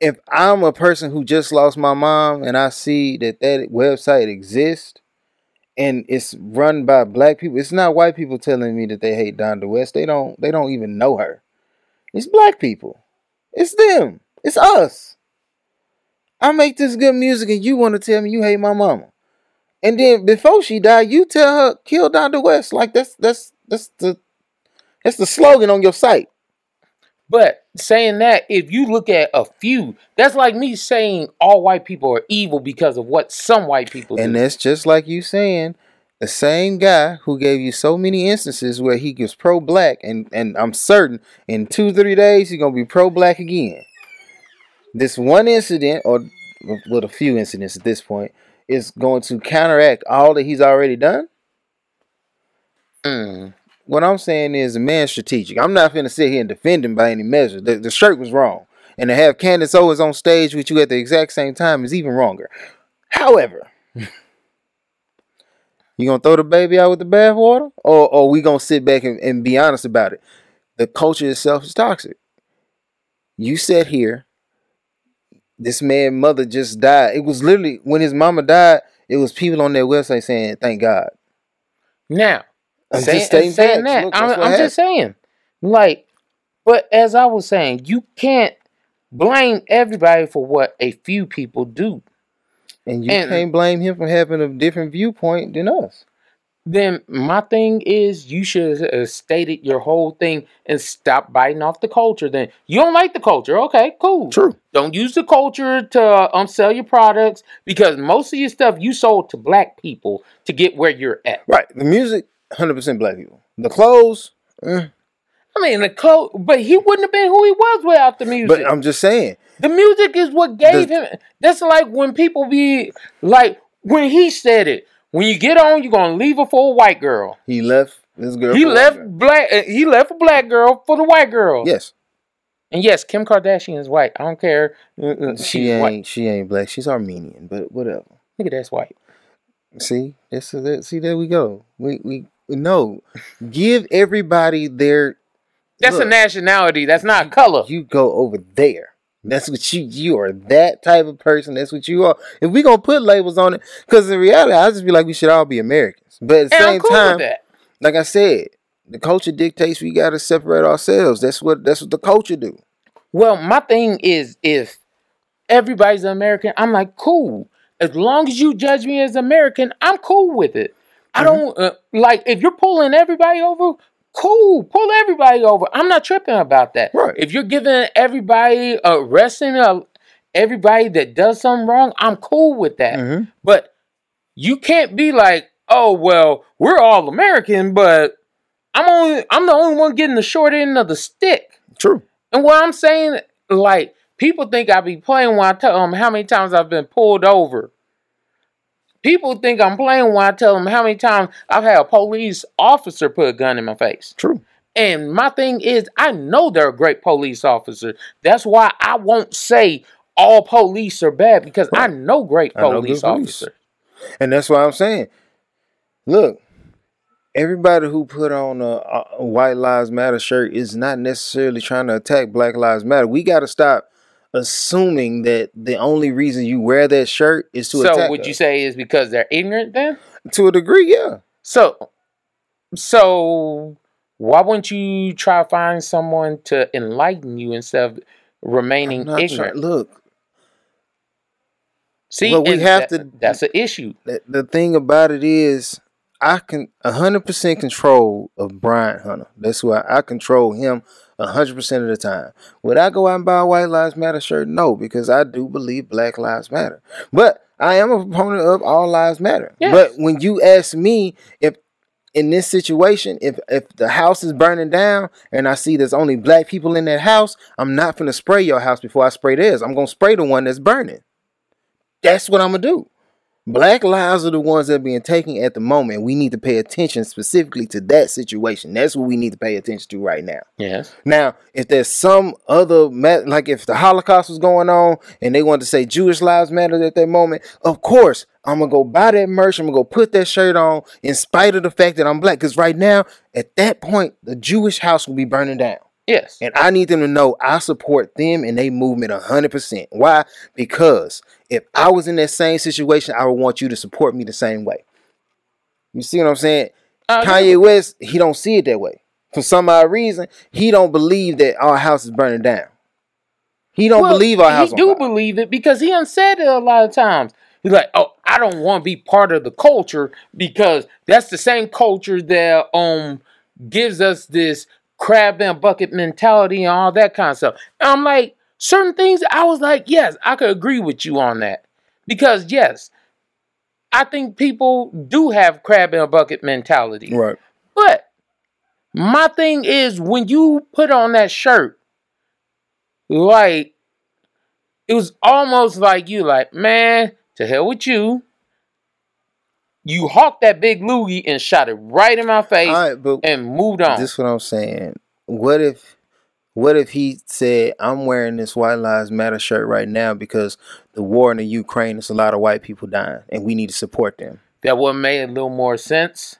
If I'm a person who just lost my mom and I see that that website exists and it's run by black people, it's not white people telling me that they hate Donda West. They don't. They don't even know her. It's black people. It's them. It's us. I make this good music and you want to tell me you hate my mama. And then before she died, you tell her kill Donda West. Like that's that's that's the that's the slogan on your site. But saying that, if you look at a few, that's like me saying all white people are evil because of what some white people And do. And that's just like you saying the same guy who gave you so many instances where he was pro black and and I'm certain in two three days he's gonna be pro black again. This one incident or with a few incidents at this point is going to counteract all that he's already done. Mm. What I'm saying is a man strategic. I'm not finna sit here and defend him by any measure. The, the shirt was wrong. And to have Candace Owens on stage with you at the exact same time is even wronger. However, you gonna throw the baby out with the bathwater? Or, or we gonna sit back and, and be honest about it? The culture itself is toxic. You sat here, this man mother just died. It was literally when his mama died, it was people on their website saying, Thank God. Now, I'm saying, just stating saying that, Look, I'm, I'm just saying, like, but as I was saying, you can't blame everybody for what a few people do. And you And- can't blame him for having a different viewpoint than us. Then my thing is, you should have stated your whole thing and stop biting off the culture. Then you don't like the culture, okay, cool. True. Don't use the culture to um sell your products because most of your stuff you sold to black people to get where you're at. Right. The music, 100% black people. The clothes, eh. I mean, the clothes, but he wouldn't have been who he was without the music. but I'm just saying. The music is what gave The- him. That's like when people be like when he said it. When you get on, you're gonna leave her for a white girl. He left this girl. He left girl. black. uh, He left a black girl for the white girl. Yes. And yes, Kim Kardashian is white. I don't care. Uh, uh, She ain't white. she ain't black. She's Armenian, but whatever. Nigga, that's white. See? That's that, see there we go. We we no. Give everybody their That's a nationality. That's not color. you go over there. That's what you you are that type of person. That's what you are. If we gonna put labels on it, because in reality, I just be like we should all be Americans. But at the and same cool time, like I said, the culture dictates we gotta separate ourselves. That's what that's what the culture do. Well, my thing is if everybody's American, I'm like, cool. As long as you judge me as American, I'm cool with it. I don't uh, like if you're pulling everybody over. Cool, pull everybody over. I'm not tripping about that. Right. If you're giving everybody arresting uh, everybody that does something wrong, I'm cool with that. Mm-hmm. But you can't be like, oh well, we're all American, but I'm only I'm the only one getting the short end of the stick. True. And what I'm saying, like, People think I be playing when I tell them how many times I've been pulled over. People think I'm playing when I tell them how many times I've had a police officer put a gun in my face. True. And my thing is, I know they're a great police officer. That's why I won't say all police are bad because I know great I know police police. officers. And that's why I'm saying, look, everybody who put on a, a White Lives Matter shirt is not necessarily trying to attack Black Lives Matter. We got to stop assuming that the only reason you wear that shirt is to So attack. would you say is because they're ignorant then? to a degree, yeah. So, so why wouldn't you try to find someone to enlighten you instead of remaining ignorant? trying- look, See, Well, we have that- to- That's an issue. the, the thing about it is I can hundred percent control of Brian Hunter. That's why I control him hundred percent of the time. Would I go out and buy a White Lives Matter shirt? No, because I do believe Black Lives Matter. But I am a proponent of all lives matter. Yes. But when you ask me if in this situation, if if the house is burning down and I see there's only black people in that house, I'm not gonna spray your house before I spray theirs. I'm gonna spray the one that's burning. That's what I'm gonna do. Black lives are the ones that are being taken at the moment. We need to pay attention specifically to that situation. That's what we need to pay attention to right now. Yes. Now, if there's some other, like if the Holocaust was going on and they wanted to say Jewish lives matter at that moment, of course, I'm gonna go buy that merch. I'm gonna go put that shirt on in spite of the fact that I'm black. Because right now, at that point, the Jewish house will be burning down. Yes. And I need them to know I support them and they movement 100%. Why? Because if I was in that same situation, I would want you to support me the same way. You see what I'm saying? I Kanye West, he don't see it that way. For some odd reason, he don't believe that our house is burning down. He don't Well, believe our house He do fire. believe it because he unsaid it a lot of times. He's like, "Oh, I don't want to be part of the culture because that's the same culture that um gives us this crab and bucket mentality and all that kind of stuff." And I'm like, certain things. I was like, yes, I could agree with you on that because yes, I think people do have crab in a bucket mentality. Right. But my thing is when you put on that shirt, like it was almost like you like, man, to hell with you. You hawked that big loogie and shot it right in my face All right, but and moved on. this is what I'm saying. What if what if he said, I'm wearing this White Lives Matter shirt right now because the war in the Ukraine, there's a lot of white people dying and we need to support them. that would make a little more sense.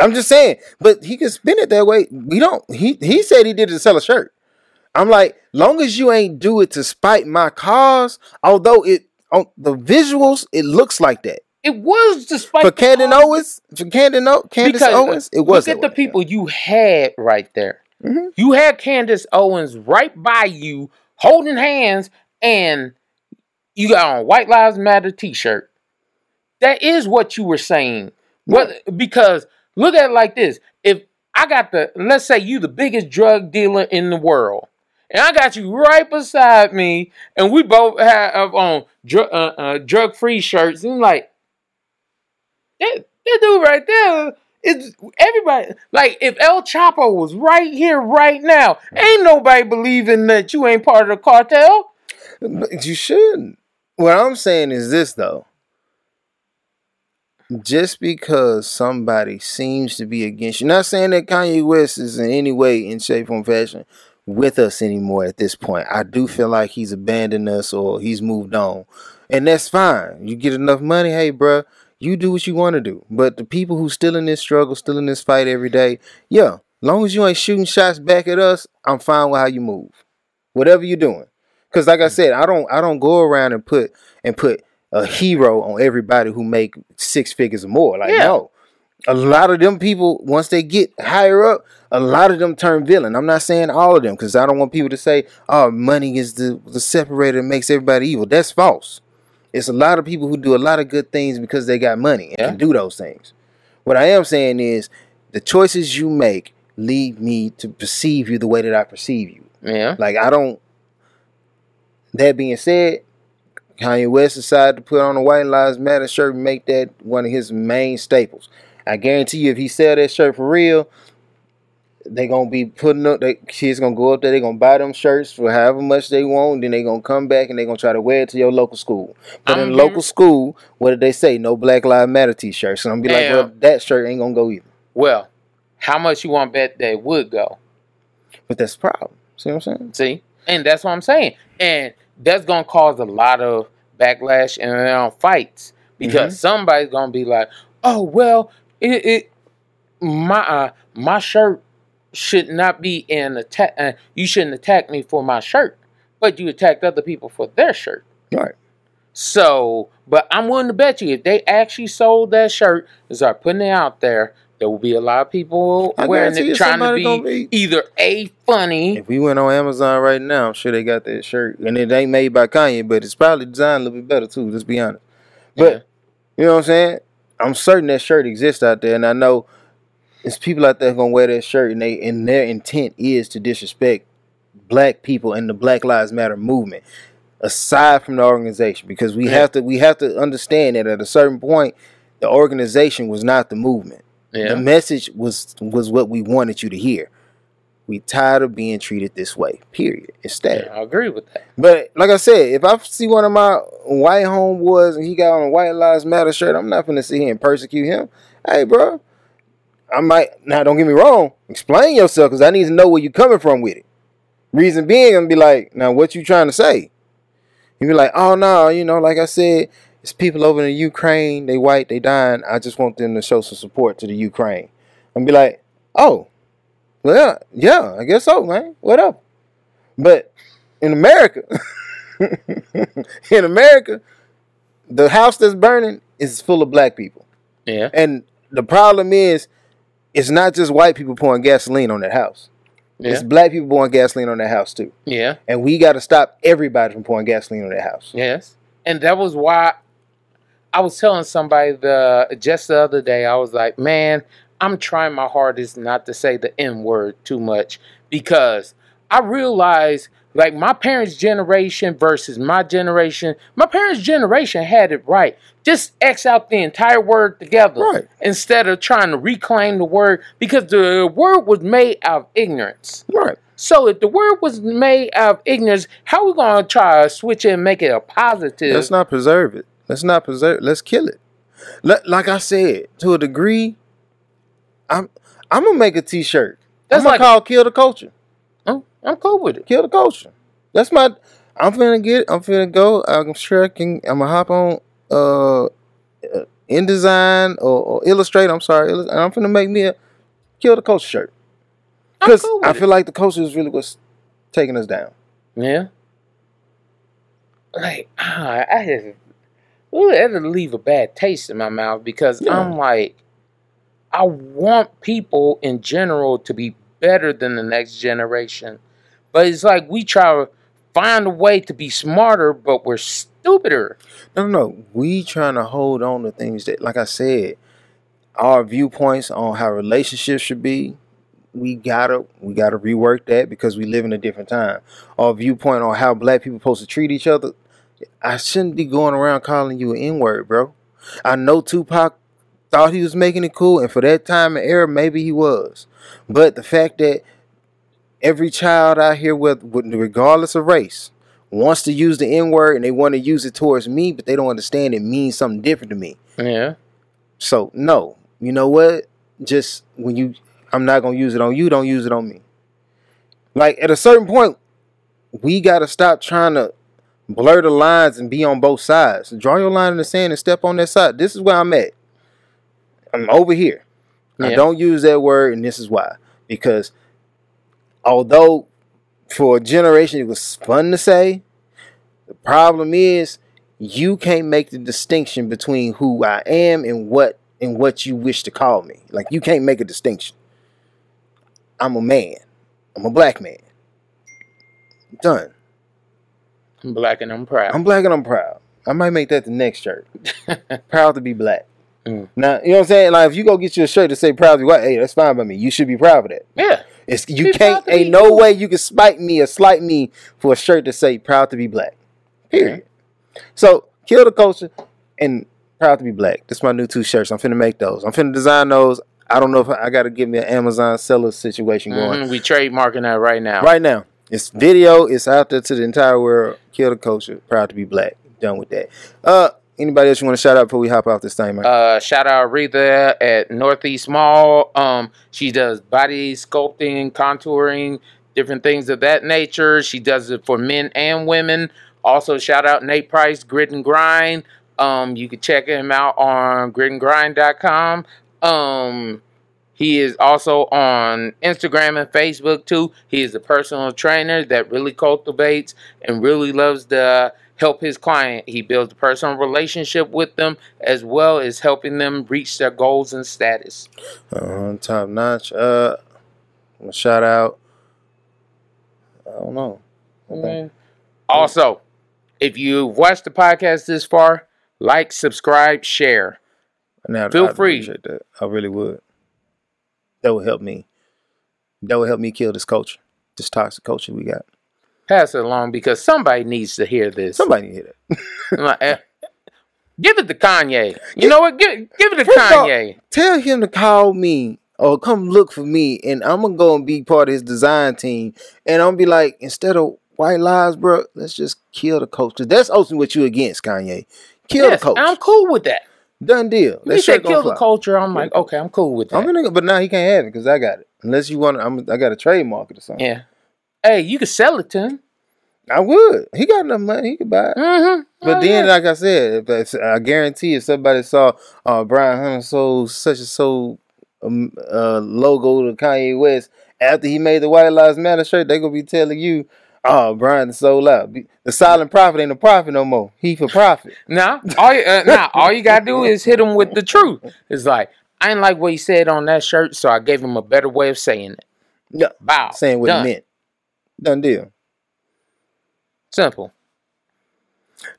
I'm just saying, but he can spin it that way. We don't. He he said he did it to sell a shirt. I'm like, long as you ain't do it to spite my cause, although it on the visuals it looks like that. It was despite For cause- Owens, for Camden o- Candace because, Owens, it was. Look at the way. people you had right there. Mhm. You had Candace Owens right by you, holding hands, and you got on White Lives Matter T-shirt. That is what you were saying. What? Because look at it like this: if I got the, let's say you the biggest drug dealer in the world, and I got you right beside me, and we both have on dr- uh, uh, drug-free shirts, and like that, that dude right there is everybody. Like if El Chapo was right here, right now, ain't nobody believing that you ain't part of the cartel. You shouldn't. What I'm saying is this though. Just because somebody seems to be against you, not saying that Kanye West is in any way, in shape, or fashion, with us anymore at this point. I do feel like he's abandoned us or he's moved on, and that's fine. You get enough money, hey, bruh, you do what you want to do. But the people who still in this struggle, still in this fight every day, yeah, long as you ain't shooting shots back at us, I'm fine with how you move. Whatever you're doing. Cause like I mm. said, I don't I don't go around and put and put a hero on everybody who make six figures or more. Like Yeah. no. A lot of them people, once they get higher up, a lot of them turn villain. I'm not saying all of them, because I don't want people to say, oh, money is the, the separator that makes everybody evil. That's false. It's a lot of people who do a lot of good things because they got money and Yeah. can do those things. What I am saying is the choices you make lead me to perceive you the way that I perceive you. Yeah. Like I don't. That being said, Kanye West decided to put on a White Lives Matter shirt and make that one of his main staples. I guarantee you, if he sell that shirt for real, they gonna be putting up. They kids gonna go up there. They gonna buy them shirts for however much they want. Then they gonna come back and they gonna try to wear it to your local school. But I'm in very- local school, what did they say? No Black Lives Matter T-shirts. And I'm be like, well, that shirt ain't gonna go either. Well, how much you want to bet they would go? But that's the problem. See what I'm saying? See, and that's what I'm saying, and that's gonna cause a lot of backlash and uh, fights because somebody's gonna be like, "Oh well, it, it my uh, my shirt should not be in attack. Uh, you shouldn't attack me for my shirt, but you attacked other people for their shirt." Right. So, but I'm willing to bet you if they actually sold that shirt and start putting it out there, there will be a lot of people I wearing it trying to be, be- either a funny. If we went on Amazon right now, I'm sure they got that shirt, and it ain't made by Kanye, but it's probably designed a little bit better too. Let's be honest. But Yeah. you know what I'm saying? I'm certain that shirt exists out there, and I know it's people out there gonna wear that shirt, and they and their intent is to disrespect black people and the Black Lives Matter movement. Aside from the organization, because we Yeah. have to we have to understand that at a certain point, the organization was not the movement. yeah. The message was was what we wanted you to hear. We tired of being treated this way. Period. It's that. Yeah, I agree with that. But like I said, if I see one of my white homeboys and he got on a White Lives Matter shirt, I'm not gonna sit here and persecute him. Hey, bro, I might now. Don't get me wrong. Explain yourself because I need to know where you're coming from with it. Reason being, I'm gonna be like, now what you trying to say? You be like, oh no, you know, like I said, it's people over in Ukraine. They white, they dying. I just want them to show some support to the Ukraine. I'm be like, oh, well, yeah, I guess so, man. What up? But in America, in America, the house that's burning is full of black people. Yeah. And the problem is, it's not just white people pouring gasoline on that house. Yeah. It's black people pouring gasoline on that house too. Yeah. And we got to stop everybody from pouring gasoline on that house. Yes. And that was why I was telling somebody the just the other day, I was like, man, I'm trying my hardest not to say the N word too much because I realize like my parents' generation versus my generation, my parents' generation had it right. Just X out the entire word together Right. instead of trying to reclaim the word because the word was made out of ignorance. Right. So if the word was made out of ignorance, how we gonna try to switch it and make it a positive? Let's not preserve it. Let's not preserve. Let's kill it. Let, like I said, to a degree, I'm I'm gonna make a T-shirt. That's I'm gonna like- call "Kill the Culture." I'm cool with it. Kill the culture. That's my. I'm finna get. I'm finna go. I'm sure I can. I'm gonna hop on. Uh, uh, InDesign or, or Illustrate. I'm sorry. And I'm finna make me a kill the culture shirt because cool I it. feel like the culture is really what's taking us down. Yeah. Like ah, I have, ooh, that'll leave a bad taste in my mouth because Yeah. I'm like, I want people in general to be better than the next generation, but it's like we try to find a way to be smarter, but we're stupider. No, no. We trying to hold on to things that, like I said, our viewpoints on how relationships should be. We gotta, we gotta rework that because we live in a different time. Our viewpoint on how black people supposed to treat each other. I shouldn't be going around calling you an N word, bro. I know Tupac thought he was making it cool, and for that time and era, maybe he was. But the fact that every child out here, with, with regardless of race, wants to use the N word and they want to use it towards me, but they don't understand it means something different to me. Yeah. So no, you know what? Just when you, I'm not gonna use it on you. Don't use it on me. Like at a certain point, we gotta stop trying to blur the lines and be on both sides. Draw your line in the sand and step on that side. This is where I'm at. I'm over here. I don't use that word, and this is why. Because although for a generation it was fun to say, the problem is you can't make the distinction between who I am and what and what you wish to call me. Like you can't make a distinction. I'm a man. I'm a black man. Done. I'm black and I'm proud. I'm black and I'm proud. I might make that the next shirt. proud to be black. Mm. Now, you know what I'm saying? Like if you go get you a shirt to say proud to be white, hey, that's fine by me. You should be proud of that. yeah. It's you Be can't ain't no you. way you can spite me or slight me for a shirt to say proud to be black. Period. So kill the culture and proud to be black. That's my new two shirts. I'm finna make those. I'm finna design those. I don't know if I, I got to give me an Amazon seller situation going Mhm, We trademarking that right now. right now. It's video. It's out there to the entire world. Kill the culture. Proud to be black. Done with that. Uh, anybody else you want to shout out before we hop off this thing, man? Uh, shout out Aretha at Northeast Mall. Um, she does body sculpting, contouring, different things of that nature. She does it for men and women. Also, shout out Nate Price, Grit and Grind. Um, you can check him out on gritandgrind.com. Um, he is also on Instagram and Facebook too. He is a personal trainer that really cultivates and really loves to help his client. He builds a personal relationship with them as well as helping them reach their goals and status. Uh, top notch. Uh, shout out. I don't know. Okay. Also, if you've watched the podcast this far, like, subscribe, share. Now, Feel I'd free. That. I really would. That would help me. That would help me kill this culture, this toxic culture we got. Pass it along because somebody needs to hear this. Somebody need it. Eh, Give it to Kanye. You know what? Give, give it to First of all, Kanye. Tell him to call me or come look for me, and I'm gonna go and be part of his design team. And I'm gonna be like, instead of white lies, bro, let's just kill the coach. 'Cause that's ultimately what you against, Kanye. Kill Yes, the coach. I'm cool with that. Done deal. You That said shit gonna kill the culture. I'm like, okay, I'm cool with that. I'm gonna, but now he can't have it because I got it. Unless you want, I'm, I got a trademark it or something. yeah. Hey, you could sell it to him. I would. He got enough money. He could buy it. Mm-hmm. But then, like I said, if I guarantee if somebody saw uh, Brian Hunter sold such and so um, uh, logo to Kanye West after he made the White Lives Matter shirt, they're gonna be telling you, "Oh, Brian sold out. The silent prophet ain't a prophet no more. He for profit." Now, all you, uh, now all you gotta do is hit him with the truth. It's like I didn't like what he said on that shirt, so I gave him a better way of saying it. Yeah, Bow. saying what Done. he meant. Done deal. Simple.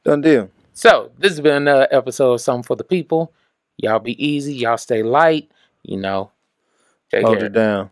Done deal. So this has been another episode of Something for the People. Y'all be easy. Y'all stay light. You know. Take Hold care. it down.